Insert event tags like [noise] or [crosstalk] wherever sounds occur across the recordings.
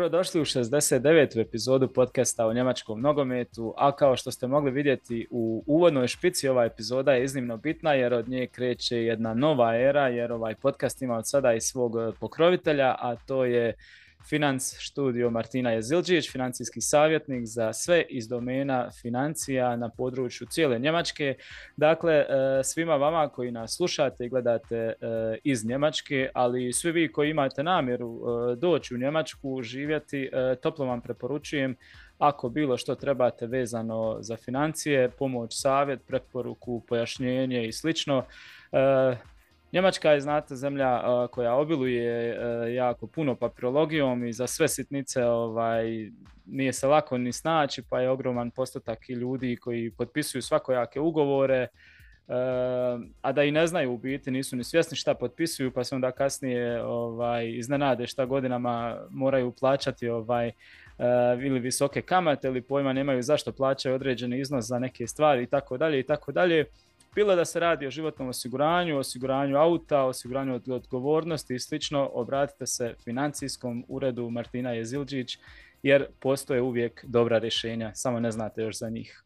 Dobrodošli u 69. epizodu podcasta o njemačkom nogometu, a kao što ste mogli vidjeti u uvodnoj špici ova epizoda je iznimno bitna jer od nje kreće jedna nova era jer ovaj podcast ima od sada i svog pokrovitelja, a to je Financ studio Martina Jezilđić, financijski savjetnik za sve iz domena financija na području cijele Njemačke. Dakle, e, svima vama koji nas slušate i gledate e, iz Njemačke, ali svi vi koji imate namjeru e, doći u Njemačku, živjeti, toplo vam preporučujem ako bilo što trebate vezano za financije, pomoć, savjet, preporuku, pojašnjenje i slično, Njemačka je, znate, zemlja koja obiluje e, jako puno papirologijom i za sve sitnice ovaj, nije se lako ni snaći, pa je ogroman postotak i ljudi koji potpisuju svakojake ugovore, e, a da i ne znaju u biti, nisu ni svjesni šta potpisuju, pa se onda kasnije ovaj, iznenade šta godinama moraju plaćati ovaj, ili visoke kamate ili pojma nemaju zašto plaćaju određeni iznos za neke stvari i tako dalje i tako dalje bilo da se radi o životnom osiguranju, osiguranju auta, osiguranju od odgovornosti i slično, obratite se financijskom uredu Martina Jezilđić jer postoje uvijek dobra rješenja, samo ne znate još za njih.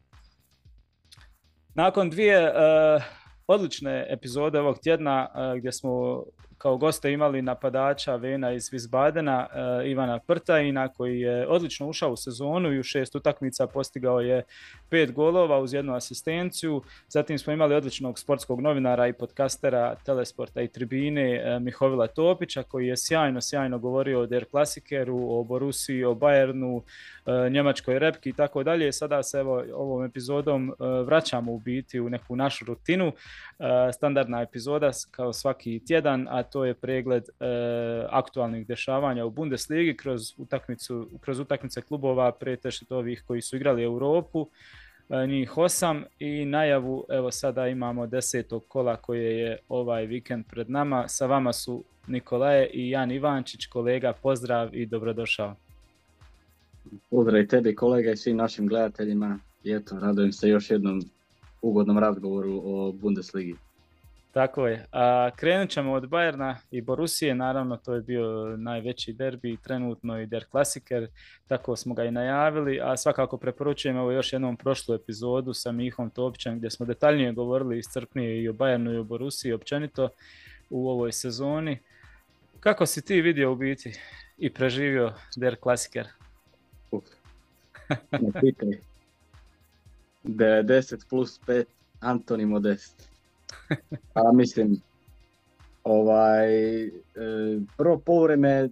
Nakon dvije uh, odlične epizode ovog tjedna uh, gdje smo kao goste imali napadača Vena iz Vizbadena, uh, Ivana Prtajina, koji je odlično ušao u sezonu i u šest utakmica postigao je pet golova uz jednu asistenciju. Zatim smo imali odličnog sportskog novinara i podcastera Telesporta i Tribine uh, Mihovila Topića, koji je sjajno, sjajno govorio o Der Klasikeru, o Borusiji, o Bayernu, uh, Njemačkoj repki i tako dalje. Sada se evo ovom epizodom vraćamo u biti u neku našu rutinu. Standardna epizoda kao svaki tjedan, a to je pregled e, aktualnih dešavanja u Bundesligi kroz, utakmicu, kroz utakmice klubova pretežito ovih koji su igrali Europu, e, njih osam i najavu, evo sada imamo desetog kola koje je ovaj vikend pred nama. Sa vama su Nikolaje i Jan Ivančić, kolega, pozdrav i dobrodošao. Pozdrav i tebi kolega i svim našim gledateljima i eto, radujem se još jednom ugodnom razgovoru o Bundesligi. Tako je. A, krenut ćemo od Bajerna i Borusije, naravno to je bio najveći derbi trenutno i Der Klasiker, tako smo ga i najavili, a svakako preporučujem ovo još jednom prošlu epizodu sa Mihom Topićem gdje smo detaljnije govorili iscrpnije i o Bajernu i o Borusiji općenito u ovoj sezoni. Kako si ti vidio u biti i preživio Der Klasiker? Uf, ne pitaj. 90 plus 5 Antoni Modest. A mislim, ovaj, e, prvo povreme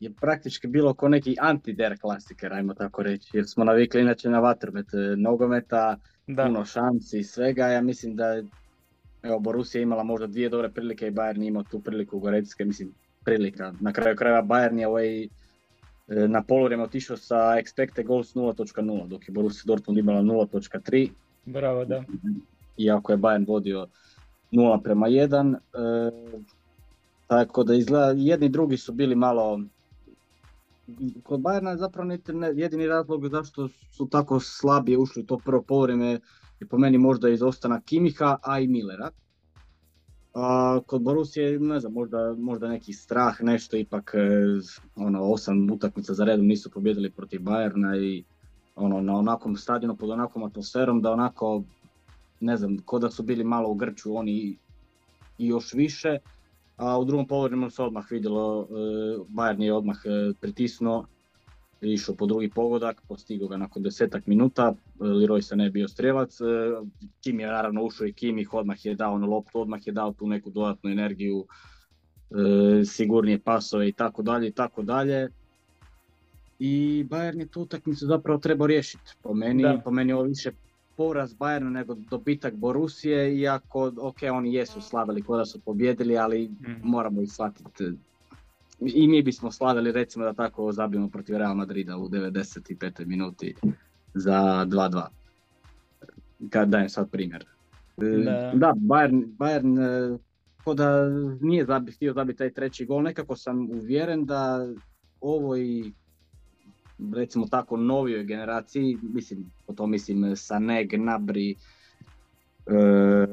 je praktički bilo ko neki anti-der klasiker, ajmo tako reći, jer smo navikli inače na vatromet e, nogometa, da. puno šansi i svega, ja mislim da je evo, Borussia imala možda dvije dobre prilike i Bayern imao tu priliku Gorecke, mislim, prilika. Na kraju krajeva Bayern je ovaj, e, na poluvrijeme otišao sa expected goals 0.0, dok je Borussia Dortmund imala 0.3. Bravo, da. Iako je Bayern vodio 0 prema 1. E, tako da izgleda, jedni drugi su bili malo kod Bayerna zapravo ne, jedini razlog zašto su tako slabije ušli to prvo polovreme je po meni možda izostanak Kimiha, a i Millera. A kod Borusije, ne znam, možda, možda neki strah, nešto ipak e, ono, osam utakmica za redom nisu pobjedili protiv Bayerna i ono, na onakom stadionu pod onakvom atmosferom da onako ne znam, ko da su bili malo u grču oni i još više, a u drugom polovremenu se odmah vidjelo, e, Bayern je odmah e, pritisnuo, išao po drugi pogodak, postigao ga nakon desetak minuta, e, Leroy se ne bio strelac, Kim je naravno ušao i Kimih, odmah je dao na loptu, odmah je dao tu neku dodatnu energiju, sigurnije pasove i tako dalje i tako dalje. I Bayern je tu utakmicu zapravo trebao riješiti. Po meni, da. po meni ovo više poraz Bayerna nego dobitak Borusije, iako ok, oni jesu slavili kada su pobjedili, ali mm. moramo ih shvatiti. I mi bismo slavili recimo da tako zabijemo protiv Real Madrida u 95. minuti za 2-2. Kad dajem sad primjer. E, da, da Bayern, Bayern e, ko da nije zabi, htio zabiti taj treći gol, nekako sam uvjeren da ovo i recimo tako novijoj generaciji, mislim, po to mislim Sané, Gnabry, e,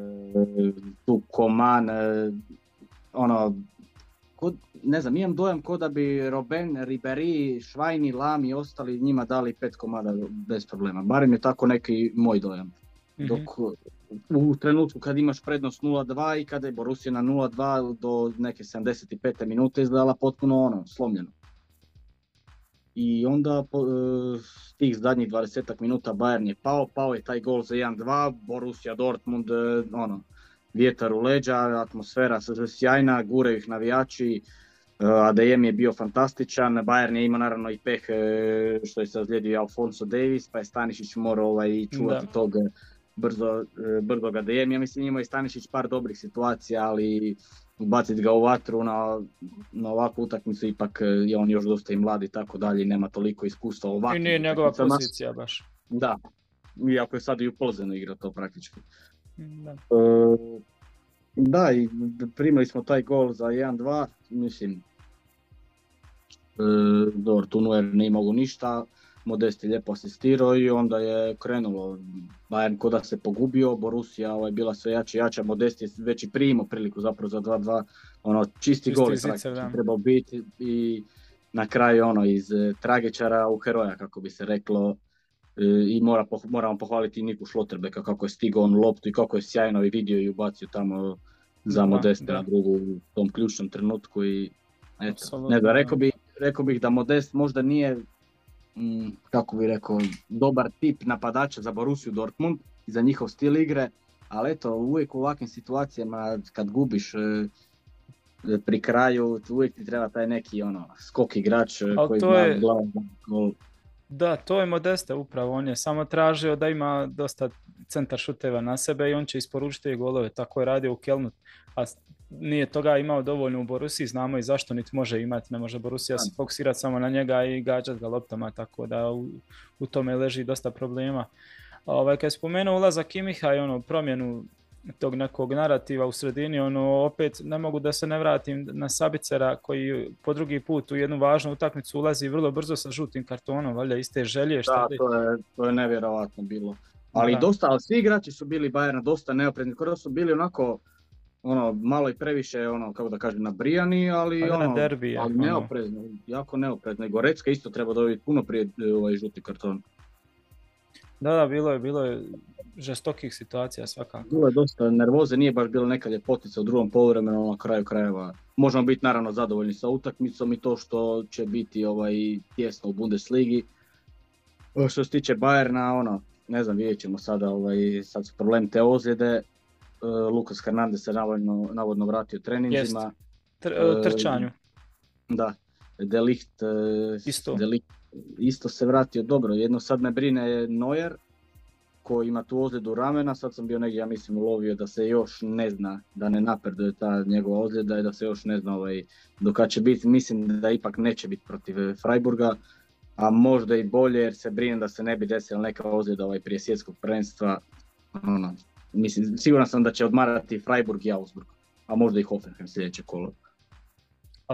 tu Koman, e, ono, kod, ne znam, imam dojam ko da bi Robben, Ribery, Švajni, Lami i ostali njima dali pet komada bez problema. Barem je tako neki moj dojam. Mhm. Dok u trenutku kad imaš prednost 0-2 i kada je Borussia na 0-2 do neke 75. minute izgledala potpuno ono, slomljeno. I onda po, e, tih zadnjih 20 minuta Bayern je pao, pao je taj gol za 1-2, Borussia Dortmund, e, ono, vjetar u leđa, atmosfera sjajna, gure ih navijači, e, ADM je bio fantastičan, Bayern je imao naravno i peh što je se ozlijedio Alfonso Davis, pa je Stanišić morao ovaj, čuvati Da. tog brzo, e, brzog ADM. Ja mislim imao je Stanišić par dobrih situacija, ali baciti ga u vatru na, na ovakvu utakmicu ipak e, je on još dosta i mlad i tako dalje, i nema toliko iskustva u I ovakvim nije njegova pozicija baš. Da, iako je sad i u Plzenu igra to praktički. Da. E, da, i primili smo taj gol za 1-2, mislim, e, dobro, tu nije mogu ništa, Modest je lijepo asistirao i onda je krenulo, Bayern ko da se pogubio, Borussia ovaj, bila sve jača i jača, Modest je već i primio priliku zapravo za 2-2, ono, čisti, Čisti gol je trebao biti i na kraju ono iz e, tragičara u heroja kako bi se reklo, E, i mora, moramo pohvaliti Niku Šloterbeka kako je stigao on loptu i kako je sjajno i vidio i ubacio tamo za Modeste da. na drugu u tom ključnom trenutku i eto, ne da. rekao bih, rekao bih da Modest možda nije, mm, kako bi rekao, dobar tip napadača za Borussiju Dortmund i za njihov stil igre, ali eto, uvijek u ovakvim situacijama kad gubiš e, pri kraju, uvijek ti treba taj neki ono, skok igrač e, Ali koji to zna je- gol. Da, to je Modeste upravo, on je samo tražio da ima dosta centar šuteva na sebe i on će isporučiti golove, tako je radio u Kelnu, a nije toga imao dovoljno u Borusiji, znamo i zašto niti može imati, ne može Borusija se fokusirati samo na njega i gađati ga loptama, tako da u, u tome leži dosta problema. Ovaj, kad je spomenuo ulazak Kimiha i ono promjenu tog nekog narativa u sredini, ono opet ne mogu da se ne vratim na Sabicera koji po drugi put u jednu važnu utakmicu ulazi vrlo brzo sa žutim kartonom, valjda iste želje šta Da, to je, to je nevjerojatno bilo. Ali Da. dosta, ali svi igrači su bili Bayerna dosta neoprezni, skoro da su bili onako ono, malo i previše, ono, kako da kažem, nabrijani, ali Pa ono, derbi ali ono. neoprezni, jako neoprezni. I Gorecka isto treba dobiti puno prije ovaj žuti karton. Da, da, bilo je, bilo je žestokih situacija svakako. Bilo je dosta nervoze, nije baš bilo neka ljepotica u drugom poluvremenu, na kraju krajeva. Možemo biti naravno zadovoljni sa utakmicom i to što će biti ovaj tjesno u Bundesligi. Što se tiče Bayerna, ono, ne znam, vidjet ćemo sada, ovaj, sad su problem te ozljede. E, Lukas Hernandez se navodno, navodno vratio treninzima. Tr- E, trčanju. Da, Delicht, e, Isto. Delicht isto se vratio dobro. Jedno sad me brine Neuer koji ima tu ozljedu ramena, sad sam bio negdje, ja mislim, ulovio da se još ne zna, da ne napreduje ta njegova ozljeda i da se još ne zna ovaj, do kad će biti. Mislim da ipak neće biti protiv eh, Freiburga, a možda i bolje jer se brinem da se ne bi desila neka ozljeda ovaj, prije svjetskog prvenstva. Ono, mislim, siguran sam da će odmarati Freiburg i Augsburg, a možda i Hoffenheim sljedeće kolo.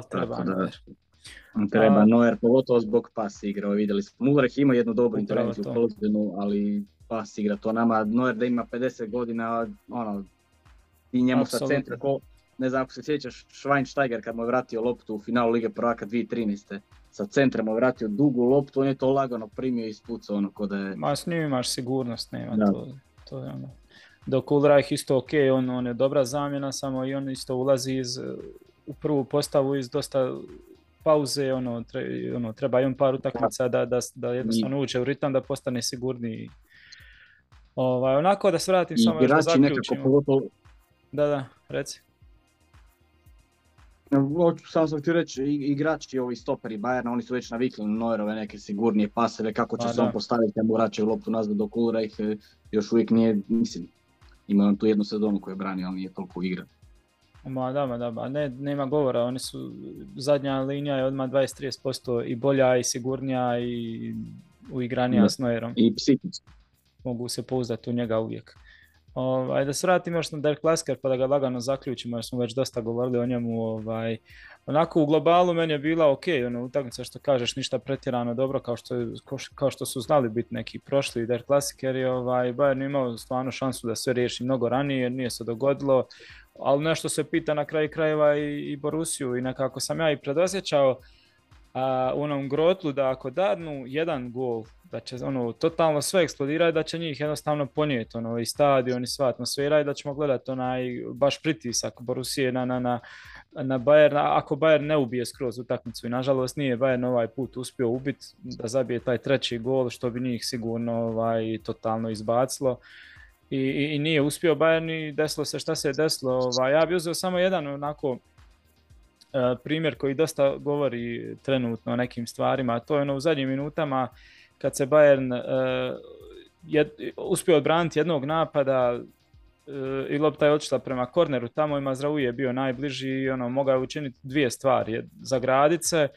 Treba da-. Treba A- Neuer, pogotovo zbog pas igre. Ovaj, Vidjeli smo, Mudrek ima jednu dobru intervenciju u ali pas igra to nama. Neuer da ima 50 godina, ono, i njemu sa centra, ko, ne znam ako se sjećaš Schweinsteiger kad mu je vratio loptu u finalu Lige prvaka 2013. Sa je vratio dugu loptu, on je to lagano primio i ispucao ono ko da je... Ma s njim imaš sigurnost, nema Da. to, to je ono. Dok Ulreich isto ok, on, on je dobra zamjena, samo i on isto ulazi iz, u prvu postavu iz dosta pauze, ono, tre- ono, treba i on par utakmica da, da, da jednostavno uđe u ritam, da postane sigurniji. Ovaj, onako da se vratim I samo još da zaključimo. pogotovo, Da, da, reci. Samo sam htio reći, i- igrači ovi stoperi Bayerna, oni su već navikli na Neuerove neke sigurnije paseve, kako će Pa se on postaviti, mu vraćaju loptu nazad do Ulreich, eh, još uvijek nije, mislim, ima on tu jednu sezonu koju je branio, ali nije toliko igra. Ma da, ma da, ma ne, nema govora, oni su, zadnja linija je odmah 20-30% i bolja i sigurnija i uigranija Da. s Neuerom. I psihički. mogu se pouzdati u njega uvijek. Ovaj, da se vratim još na Dirk Lasker pa da ga lagano zaključimo jer smo već dosta govorili o njemu. Ovaj. Onako u globalu meni je bila ok, ono, utakmica što kažeš ništa pretjerano dobro kao što, kao što su znali biti neki prošli Dirk Lasker ovaj, Bayern imao stvarno šansu da sve riješi mnogo ranije, nije se dogodilo. Ali nešto se pita na kraju krajeva i, i Borusiju i nekako sam ja i predosjećao a, u onom grotlu da ako dadnu jedan gol, da će ono totalno sve eksplodirati, da će njih jednostavno ponijeti ono, i stadion i sva atmosfera i da ćemo gledati onaj baš pritisak Borusije na, na, na, na Bayern, ako Bayern ne ubije skroz utakmicu i nažalost nije Bayern ovaj put uspio ubiti da zabije taj treći gol što bi njih sigurno ovaj, totalno izbacilo. I, i, i nije uspio Bayern i desilo se šta se je desilo. Ovaj, ja bih uzeo samo jedan onako E, primjer koji dosta govori trenutno o nekim stvarima, a to je ono u zadnjim minutama kad se Bayern uh, je, uspio odbraniti jednog napada uh, i lopta je otišla prema korneru, tamo ima Mazraoui je bio najbliži i ono, mogao je učiniti dvije stvari, zagradit se,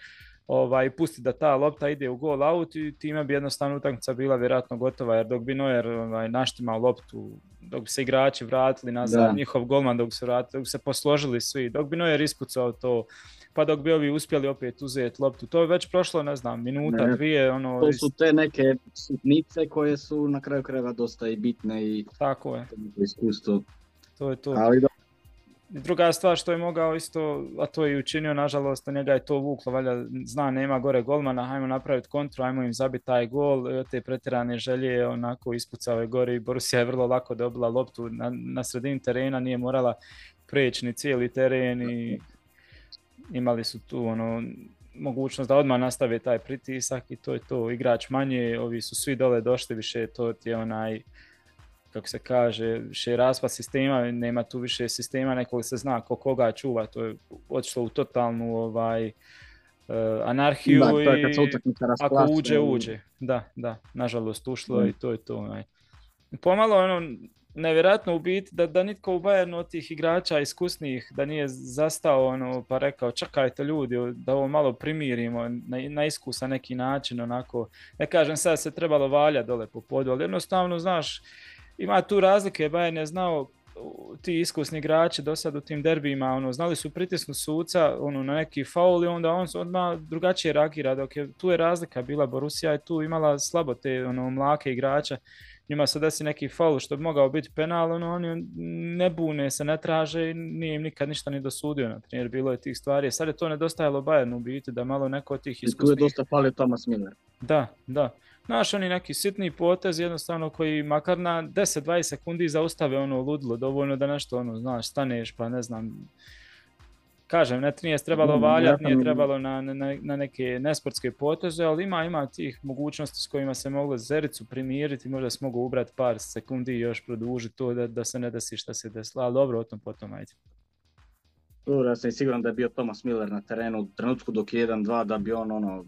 ovaj, pustiti da ta lopta ide u gol out i time bi jednostavno utakmica bila vjerojatno gotova, jer dok bi Neuer ovaj, naštimao loptu, dok bi se igrači vratili nazad, njihov golman dok se vratili, dok se posložili svi, dok bi Neuer ispucao to, pa dok bi ovi uspjeli opet uzeti loptu, to je već prošlo, ne znam, minuta, ne, dvije, ono... To su te neke sitnice koje su na kraju krajeva dosta i bitne i... Tako je. Iskustvo. To je to. Ali Druga stvar što je mogao isto, a to je i učinio, nažalost, njega je to vuklo, valjda zna nema gore golmana, hajmo napraviti kontru, hajmo im zabiti taj gol, te pretjerane želje onako ispucao je gore i Borussia je vrlo lako dobila loptu na, na sredini terena, nije morala preći ni cijeli teren i imali su tu ono mogućnost da odmah nastave taj pritisak i to je to, igrač manje, ovi su svi dole došli, više to je onaj kako se kaže, više raspad sistema, nema tu više sistema, nekog se zna ko koga čuva, to je otišlo u totalnu ovaj, uh, anarhiju da, to je kad se ako uđe, uđe. Da, da, nažalost ušlo mm. i to je to. Ovaj. Pomalo ono, nevjerojatno u biti da, da nitko u Bayernu od tih igrača iskusnijih da nije zastao ono, pa rekao čekajte ljudi da ovo malo primirimo na, na iskusan neki način onako, ne kažem sad se trebalo valja dole po podu, ali jednostavno znaš ima tu razlike, Bayern je znao ti iskusni igrači do sad u tim derbijima, ono, znali su pritisnu suca ono, na neki faul i onda on odmah drugačije reagira, dok je tu je razlika bila, Borussia je tu imala slabo te ono, mlake igrača, njima se desi neki faul što bi mogao biti penal, ono, oni ne bune se, ne traže i nije im nikad ništa ni dosudio, na primjer, bilo je tih stvari. Sad je to nedostajalo Bayernu u biti, da malo neko od tih iskusnih... I tu je dosta falio Thomas Miller. Da, da. Znaš, oni neki sitni potez jednostavno koji makar na 10-20 sekundi zaustave ono ludilo, dovoljno da nešto ono, znaš, staneš pa ne znam, kažem, ne, nije trebalo valjati, nije trebalo na, na, na, neke nesportske poteze, ali ima, ima tih mogućnosti s kojima se moglo zericu primiriti, možda se mogu ubrati par sekundi i još produžiti to da, da se ne desi šta se desilo, ali dobro, o tom potom ajde. Dobro, ja sam siguran da je bio Thomas Miller na terenu u trenutku dok je 1-2 da bi on ono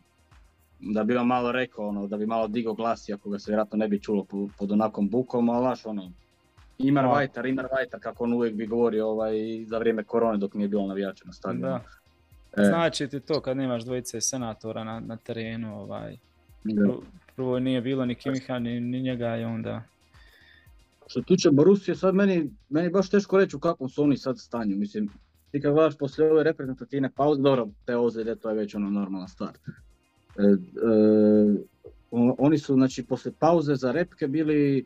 da bi vam malo rekao, ono, da bi malo digao glas, iako ga se vjerojatno ne bi čulo pod, onakom bukom, ali znaš, ono, Imar Vajtar, Imar Vajtar, kako on uvijek bi govorio ovaj, za vrijeme korone dok nije bilo navijača na stadionu. Da. E. Znači ti to kad nemaš dvojice senatora na, na terenu, ovaj, prvo nije bilo ni Kimiha ni, ni njega i onda... Što tiče Borusije, sad meni, meni baš teško reći u kakvom su oni sad stanju, mislim, ti kad gledaš poslije ove reprezentativne pauze, dobro, te ozljede, to je već ono normalna stvar. E, e, oni su znači poslije pauze za repke bili e,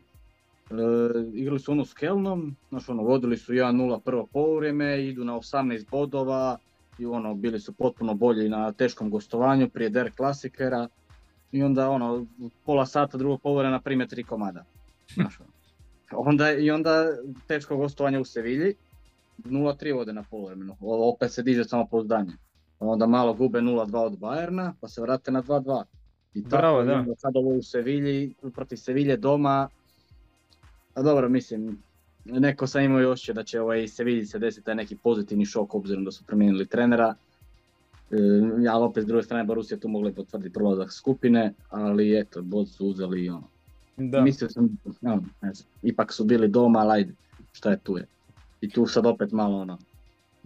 igrali su ono s Kelnom, znači ono vodili su 1-0 prvo polovreme, idu na 18 bodova i ono bili su potpuno bolji na teškom gostovanju prije Der Klasikera i onda ono pola sata drugog polovremena prime tri komada. Znači, onda, I onda teško gostovanje u Sevilji, 0-3 vode na polovremenu, opet se diže samo pouzdanje onda malo gube 0-2 od Bajerna, pa se vrate na 2-2. I tako, Bravo, da. sad ovo u Sevilji, protiv Sevilje doma, a dobro, mislim, neko sam imao još da će ovaj Sevilji se desiti taj neki pozitivni šok obzirom da su promijenili trenera. E, ja opet s druge strane Borussia tu mogli potvrditi prolazak skupine, ali eto, bod su uzeli i ono. Da. Mislio sam, no, ne znam, ipak su bili doma, ali ajde, šta je tu je. I tu sad opet malo ono,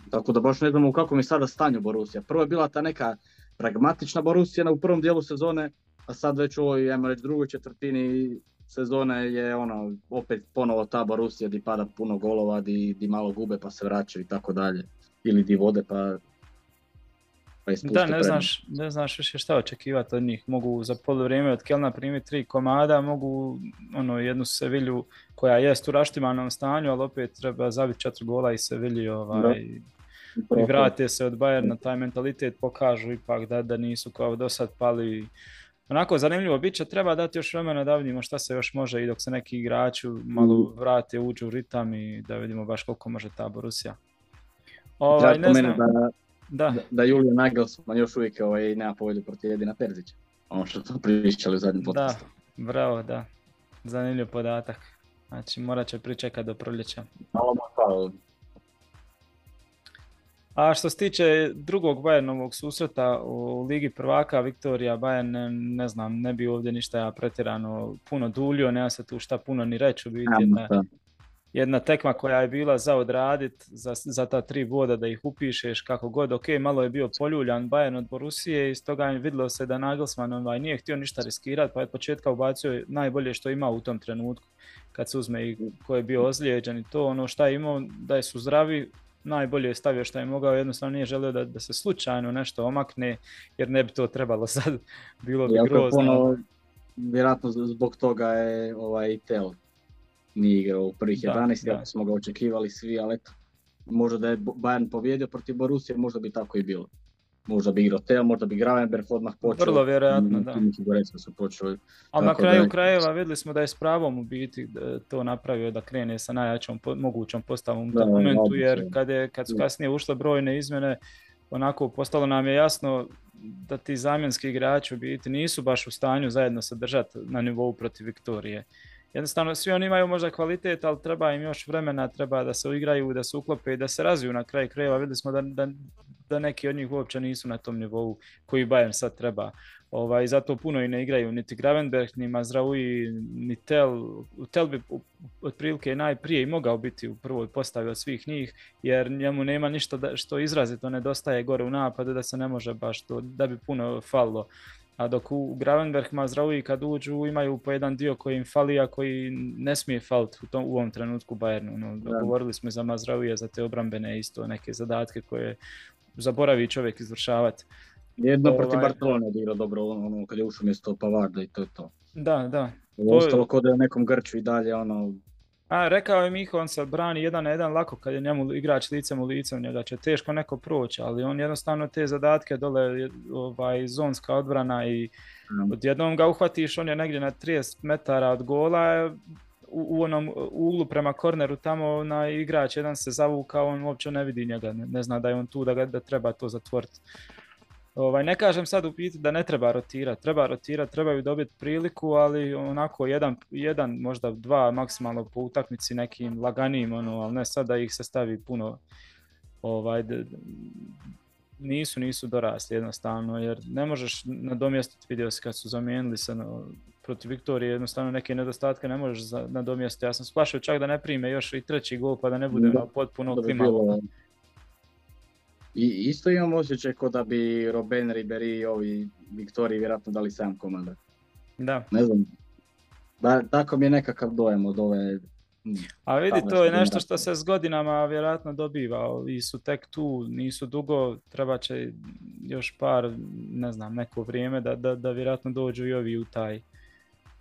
tako da baš ne znamo u kakvom je sada stanju Borussia. Prvo je bila ta neka pragmatična Borussia u prvom dijelu sezone, a sad već u ovoj, ajmo reći, drugoj četvrtini sezone je ono, opet ponovo ta Borussia di pada puno golova, di, di malo gube pa se vraćaju i tako dalje. Ili di vode pa... da, ne znaš, ne znaš više šta očekivati od njih. Mogu za vrijeme od Kelna primiti tri komada, mogu ono, jednu Sevilju koja jest u raštimanom stanju, ali opet treba zabiti četiri gola i Sevilji ovaj, i vrate se od Bayerna, taj mentalitet pokažu ipak da, da nisu kao do sad pali onako zanimljivo bit će, treba dati još vremena da vidimo šta se još može i dok se neki igrači malo mm. vrate, uđu u ritam i da vidimo baš koliko može ta Borussia. Ovaj, ne znam. Da, da. da Julio Nagelsmann još uvijek ovaj, nema povedu protiv Jedina Terzića. Ono što smo pričali u zadnjem podcastu. Da, bravo, da. Zanimljiv podatak. Znači morat će pričekati do proljeća. Malo a što se tiče drugog Bayernovog susreta u Ligi prvaka, Viktorija Bayern, ne znam, ne bi ovdje ništa ja pretjerano puno duljio, nema se tu šta puno ni reći, u biti jedna, jedna tekma koja je bila za odradit, za, za ta tri boda da ih upišeš kako god, ok, malo je bio poljuljan Bayern od Borusije i stoga je vidjelo se da Nagelsmann ovaj, nije htio ništa riskirati, pa je od početka ubacio najbolje što ima u tom trenutku kad se uzme i ko je bio ozlijeđen i to. Ono šta je imao da su zdravi najbolje je stavio što je mogao, jednostavno nije želio da, da se slučajno nešto omakne, jer ne bi to trebalo sad, [laughs] bilo bi grozno. Puno, vjerojatno zbog toga je ovaj Tel nije igrao u prvih 11, da. smo ga očekivali svi, ali eto, možda da je Bayern pobjedio protiv Borusije, možda bi tako i bilo možda bi igrao Teo, možda bi Gravenberg odmah počeo. Vrlo vjerojatno, da. su počeli. Ali na kraju krajeva vidjeli smo da je s pravom u biti to napravio da krene sa najjačom mogućom postavom u tom momentu, jer kad, je, kad su kasnije ušle brojne izmjene, onako postalo nam je jasno da ti zamjenski igrači u biti nisu baš u stanju zajedno se držati na nivou protiv Viktorije. Jednostavno, svi oni imaju možda kvalitet, ali treba im još vremena, treba da se uigraju, da se uklope i da se razviju na kraju krajeva. Vidjeli smo da, da, da neki od njih uopće nisu na tom nivou koji Bayern sad treba. Ovaj, zato puno i ne igraju niti Gravenberg, ni Mazraoui, ni Tel. Tel bi otprilike najprije i mogao biti u prvoj postavi od svih njih, jer njemu nema ništa da, što izrazito nedostaje gore u napadu, da se ne može baš to, da bi puno falilo. A dok u Gravenberg, Mazraoui kad uđu imaju po jedan dio koji im fali, a koji ne smije faliti u, tom, u ovom trenutku Bayernu. No, govorili smo za Mazraouija, za te obrambene isto neke zadatke koje zaboravi čovjek izvršavati. Jedno protiv ovaj- Barcelona je igrao dobro ono, kad je ušao mjesto Pavarda i to je to. Da, da. To ostalo kod je u nekom Grču i dalje ono... A, rekao je Miho, on se brani jedan na jedan lako kad je njemu igrač licem u lice, njega će teško neko proći, ali on jednostavno te zadatke dole, ovaj, zonska odbrana i mm. odjednom ga uhvatiš, on je negdje na 30 metara od gola, u, onom uglu prema korneru tamo na igrač jedan se zavukao, on uopće ne vidi njega, ne, zna da je on tu, da, ga, da treba to zatvoriti. Ovaj, ne kažem sad u pitu da ne treba rotirati, treba rotirati, trebaju dobiti priliku, ali onako jedan, jedan možda dva maksimalno po utakmici nekim laganijim, ono, ali ne sad da ih se stavi puno ovaj, nisu, nisu dorasli jednostavno, jer ne možeš nadomjestiti, vidio si kad su zamijenili se no, protiv Viktorije, jednostavno neke nedostatke ne možeš nadomjestiti. Ja sam splašao čak da ne prime još i treći gol pa da ne bude da, potpuno klimavo. I isto imam osjećaj kao da bi Robben, Ribery i ovi Viktoriji vjerojatno dali sam komanda. Da. Ne znam. Da, tako mi je nekakav dojam od ove a vidi, to je nešto što se s godinama vjerojatno dobiva i su tek tu, nisu dugo, treba će još par, ne znam, neko vrijeme da, da, da vjerojatno dođu i ovi u taj,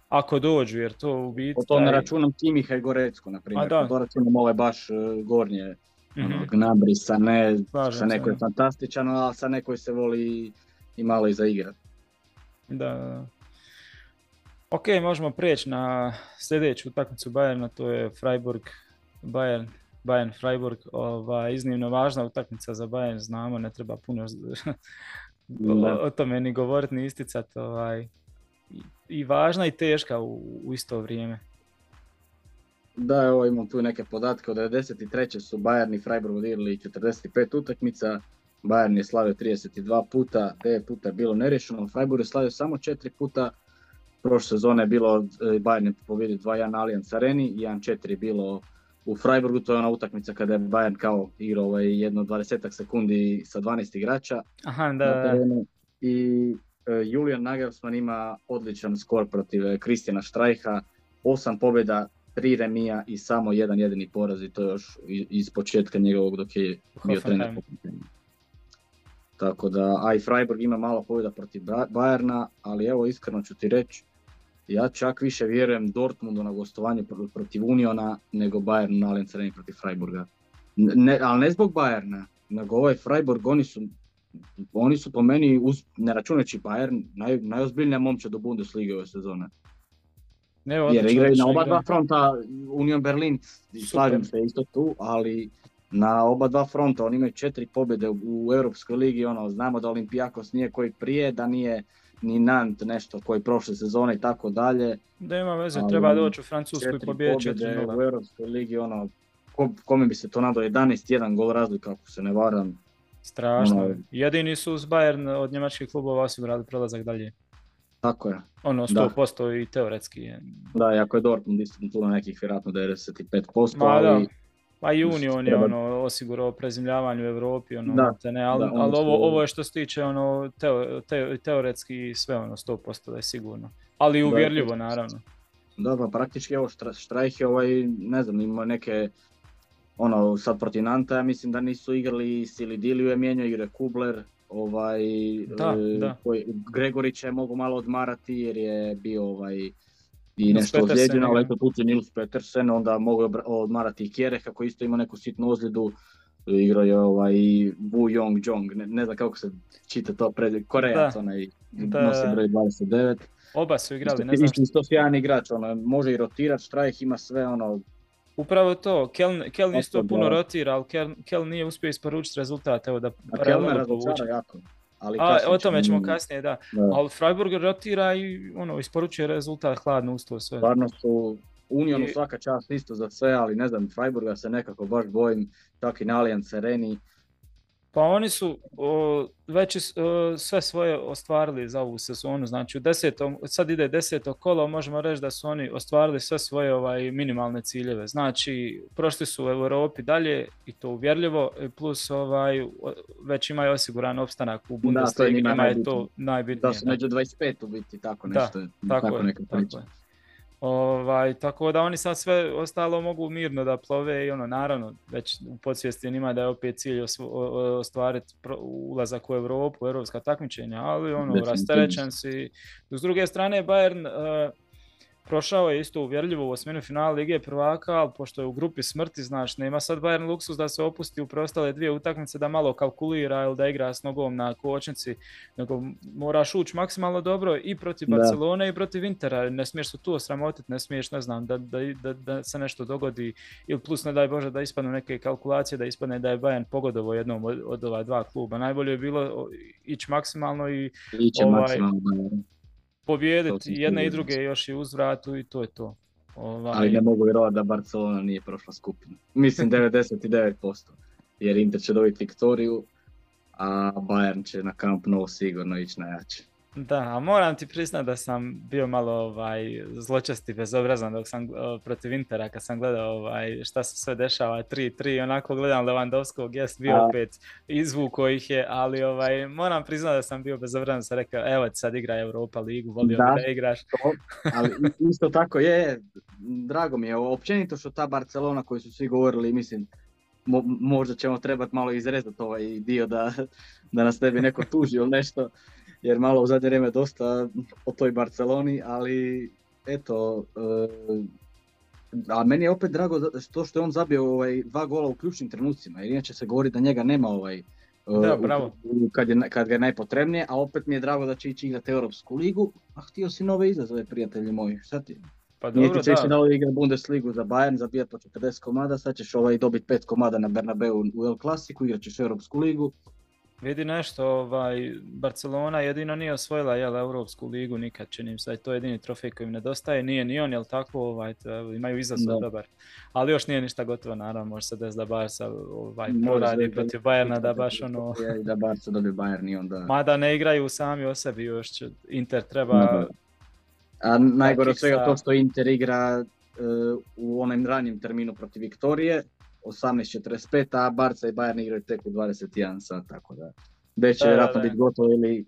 ako dođu, jer to u biti... O to ne računam Kimiha i Gorecko, na primjer, to računam ove baš e, gornje, mm-hmm. nabrisa, ne, sa neko je fantastičan, ali sa nekoj se voli i malo i zaigrati. Da, da. Ok, možemo prijeći na sljedeću utakmicu Bayerna, to je Freiburg, Bayern, Bayern Freiburg, ova, iznimno važna utakmica za Bayern, znamo, ne treba puno [laughs] o, o, tome ni govoriti, ni isticati. Ovaj, i, važna i teška u, u isto vrijeme. Da, evo imam tu neke podatke, od 93. su Bayern i Freiburg odigrali 45 utakmica, Bayern je slavio 32 puta, 9 puta je bilo nerješeno, Freiburg je slavio samo 4 puta, prošle sezone je bilo e, Bayern je pobjedio 2-1 Allianz Areni, 1-4 je bilo u Freiburgu, to je ona utakmica kada je Bayern kao igrao ovaj jedno 20 sekundi sa 12 igrača. Aha, da. I e, Julian Nagelsmann ima odličan skor protiv Kristijana Štrajha, 8 pobjeda, 3 remija i samo jedan jedini poraz i to još iz početka njegovog dok je bio trener. Tako da, a i Freiburg ima malo pobjeda protiv Bayerna, ali evo iskreno ću ti reći, ja čak više vjerujem Dortmundu na gostovanje protiv Uniona nego Bayern na Allianz Arena protiv Freiburga. Ne, ali ne zbog Bayerna, nego ovaj Freiburg, oni su, oni su po meni, uz, ne računajući Bayern, naj, najozbiljnija momča do Bundeslige ove sezone. Ne, Jer igraju na oba dva fronta Union Berlin, slažem se isto tu, ali na oba dva fronta, oni imaju četiri pobjede u Europskoj ligi, ono, znamo da Olimpijakos nije koji prije, da nije ni Nant nešto koji prošle sezone i tako dalje. Da ima veze, treba doći u Francusku i pobijeti četiri u Europskoj ligi, ono, ko, kome bi se to nadao 11-1 gol razlika ako se ne varam. Strašno. Ono, Jedini su uz Bayern od njemačkih klubova osigurali prelazak dalje. Tako je. Ono 100% da. i teoretski je. Da, i ako je Dortmund isto tu na nekih vjerojatno 95%, Ma, ali... Da. Pa i Union je ono osigurao prezimljavanje u Europi, ono, da, te ne, ali, ali ovo, ovo je što se tiče ono, teo, te, teoretski sve ono 100% da je sigurno. Ali uvjerljivo naravno. Da, pa praktički evo Štrajh je ovaj, ne znam, ima neke ono, sad protiv Nanta, ja mislim da nisu igrali Sili Diliju je mijenjao igre Kubler, ovaj, da, e, da. Koji, Gregorić je mogu malo odmarati jer je bio ovaj, i nešto ozlijeđen, ali eto tu Nils Petersen, onda mogu odmarati i Kjereh koji isto ima neku sitnu ozljedu, igrao je ovaj Wu Yong Jong, ne, ne znam kako se čita to, pred, Korejac, da. onaj, da. nosi broj 29. Oba su igrali, ne znam. Isto sjajan igrač, ono, može i rotirati, Štrajh ima sve ono, Upravo to, Kel, Kel isto puno rotira, ali Kel, Kel nije uspio isporučiti rezultat, evo da realno povuče. jako. Ali A, o tome ćemo kasnije, da. da. Ali Freiburg rotira i ono, isporučuje rezultat hladno uz to sve. Stvarno su Unionu I... svaka čast isto za sve, ali ne znam, Freiburga se nekako baš bojim, čak i na Allianz Areni. Pa oni su o, već o, sve svoje ostvarili za ovu sezonu, znači u desetom, sad ide deseto kolo, možemo reći da su oni ostvarili sve svoje ovaj, minimalne ciljeve. Znači, prošli su u Europi dalje i to uvjerljivo, plus ovaj, već imaju osiguran opstanak u Bundesligi, da, je to najbitnije. Da su među 25 u biti, tako nešto. Da, tako, tako, je, tako je. Ovaj, tako da oni sad sve ostalo mogu mirno da plove i ono naravno već u podsvijesti njima da je opet cilj ostvariti ulazak u Europu, europska takmičenja, ali ono rasterećen si. S druge strane Bayern uh, prošao je isto uvjerljivo u osminu finala Lige prvaka, ali pošto je u grupi smrti, znaš, nema sad Bayern luksus da se opusti u preostale dvije utakmice da malo kalkulira ili da igra s nogom na kočnici, nego moraš ući maksimalno dobro i protiv Barcelone i protiv Intera, ne smiješ se tu osramotiti, ne smiješ, ne znam, da, da, da, da, se nešto dogodi ili plus ne daj Bože da ispadnu neke kalkulacije, da ispadne da je Bayern pogodovo jednom od, od ova dva kluba. Najbolje je bilo ići maksimalno i Iće ovaj, maksimalno pobijediti jedne i druge još i uzvratu i to je to. Ovaj... Ali ne mogu vjerovati da Barcelona nije prošla skupinu. Mislim [laughs] 99%. Jer Inter će dobiti Viktoriju, a Bayern će na Camp Nou sigurno ići najjače. Da, a moram ti priznati da sam bio malo ovaj, zločesti bezobrazan dok sam protiv Intera kad sam gledao ovaj, šta se sve dešava 3-3, onako gledam Lewandowskog, jest bio a... opet izvuko ih je, ali ovaj, moram priznati da sam bio bezobrazan, sam rekao evo sad igra Europa ligu, volio da, da igraš. To, ali isto tako je, drago mi je, općenito što ta Barcelona koju su svi govorili, mislim, mo, možda ćemo trebati malo izrezati ovaj dio da, da nas ne bi neko tužio ili nešto jer malo u zadnje vrijeme dosta o toj Barceloni, ali eto, e, a meni je opet drago to što je on zabio ovaj, dva gola u ključnim trenucima, jer inače se govori da njega nema ovaj, e, da, bravo. kad, je, kad ga je najpotrebnije, a opet mi je drago da će ići igrati Europsku ligu, a htio si nove izazove, prijatelji moji, šta ti? Pa dobro, Nije ti će da. igra Bundesligu za Bayern, zabijati po 40 komada, sad ćeš ovaj dobiti 5 komada na Bernabeu u El Clasiku, igrat ćeš Europsku ligu, Vidi nešto, ovaj, Barcelona jedino nije osvojila jel, Europsku ligu nikad, čini se, to je jedini trofej koji im nedostaje, nije ni on, jel tako, ovaj, imaju izazov dobar, ali još nije ništa gotovo, naravno, može se desiti da Barca ovaj, poradi protiv Bayerna, da baš ono... da Barca dobije Bayern i onda... Mada ne igraju sami o sebi, još će, Inter treba... A najgore od svega to što Inter igra uh, u onom ranjem terminu protiv Viktorije, 18.45, a Barca i Bayern igraju tek u 21 sat, tako da već će vjerojatno biti gotovo ili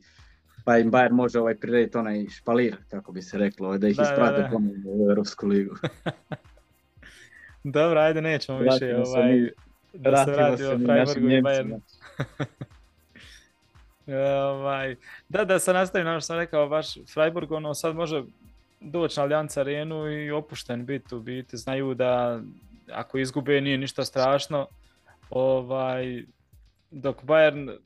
pa im Bayern može ovaj prirediti onaj špalir, kako bi se reklo, ovaj, da ih da, isprate da, u Europsku ligu. [laughs] Dobro, ajde, nećemo više ovaj, da se vrati o Freiburgu i Bayernu. [laughs] ovaj, da, da se nastavim na ono što sam rekao, baš Freiburg, ono sad može doći na Allianz arenu i opušten biti u biti. Znaju da ako izgube nije ništa strašno. Ovaj, dok Bayern,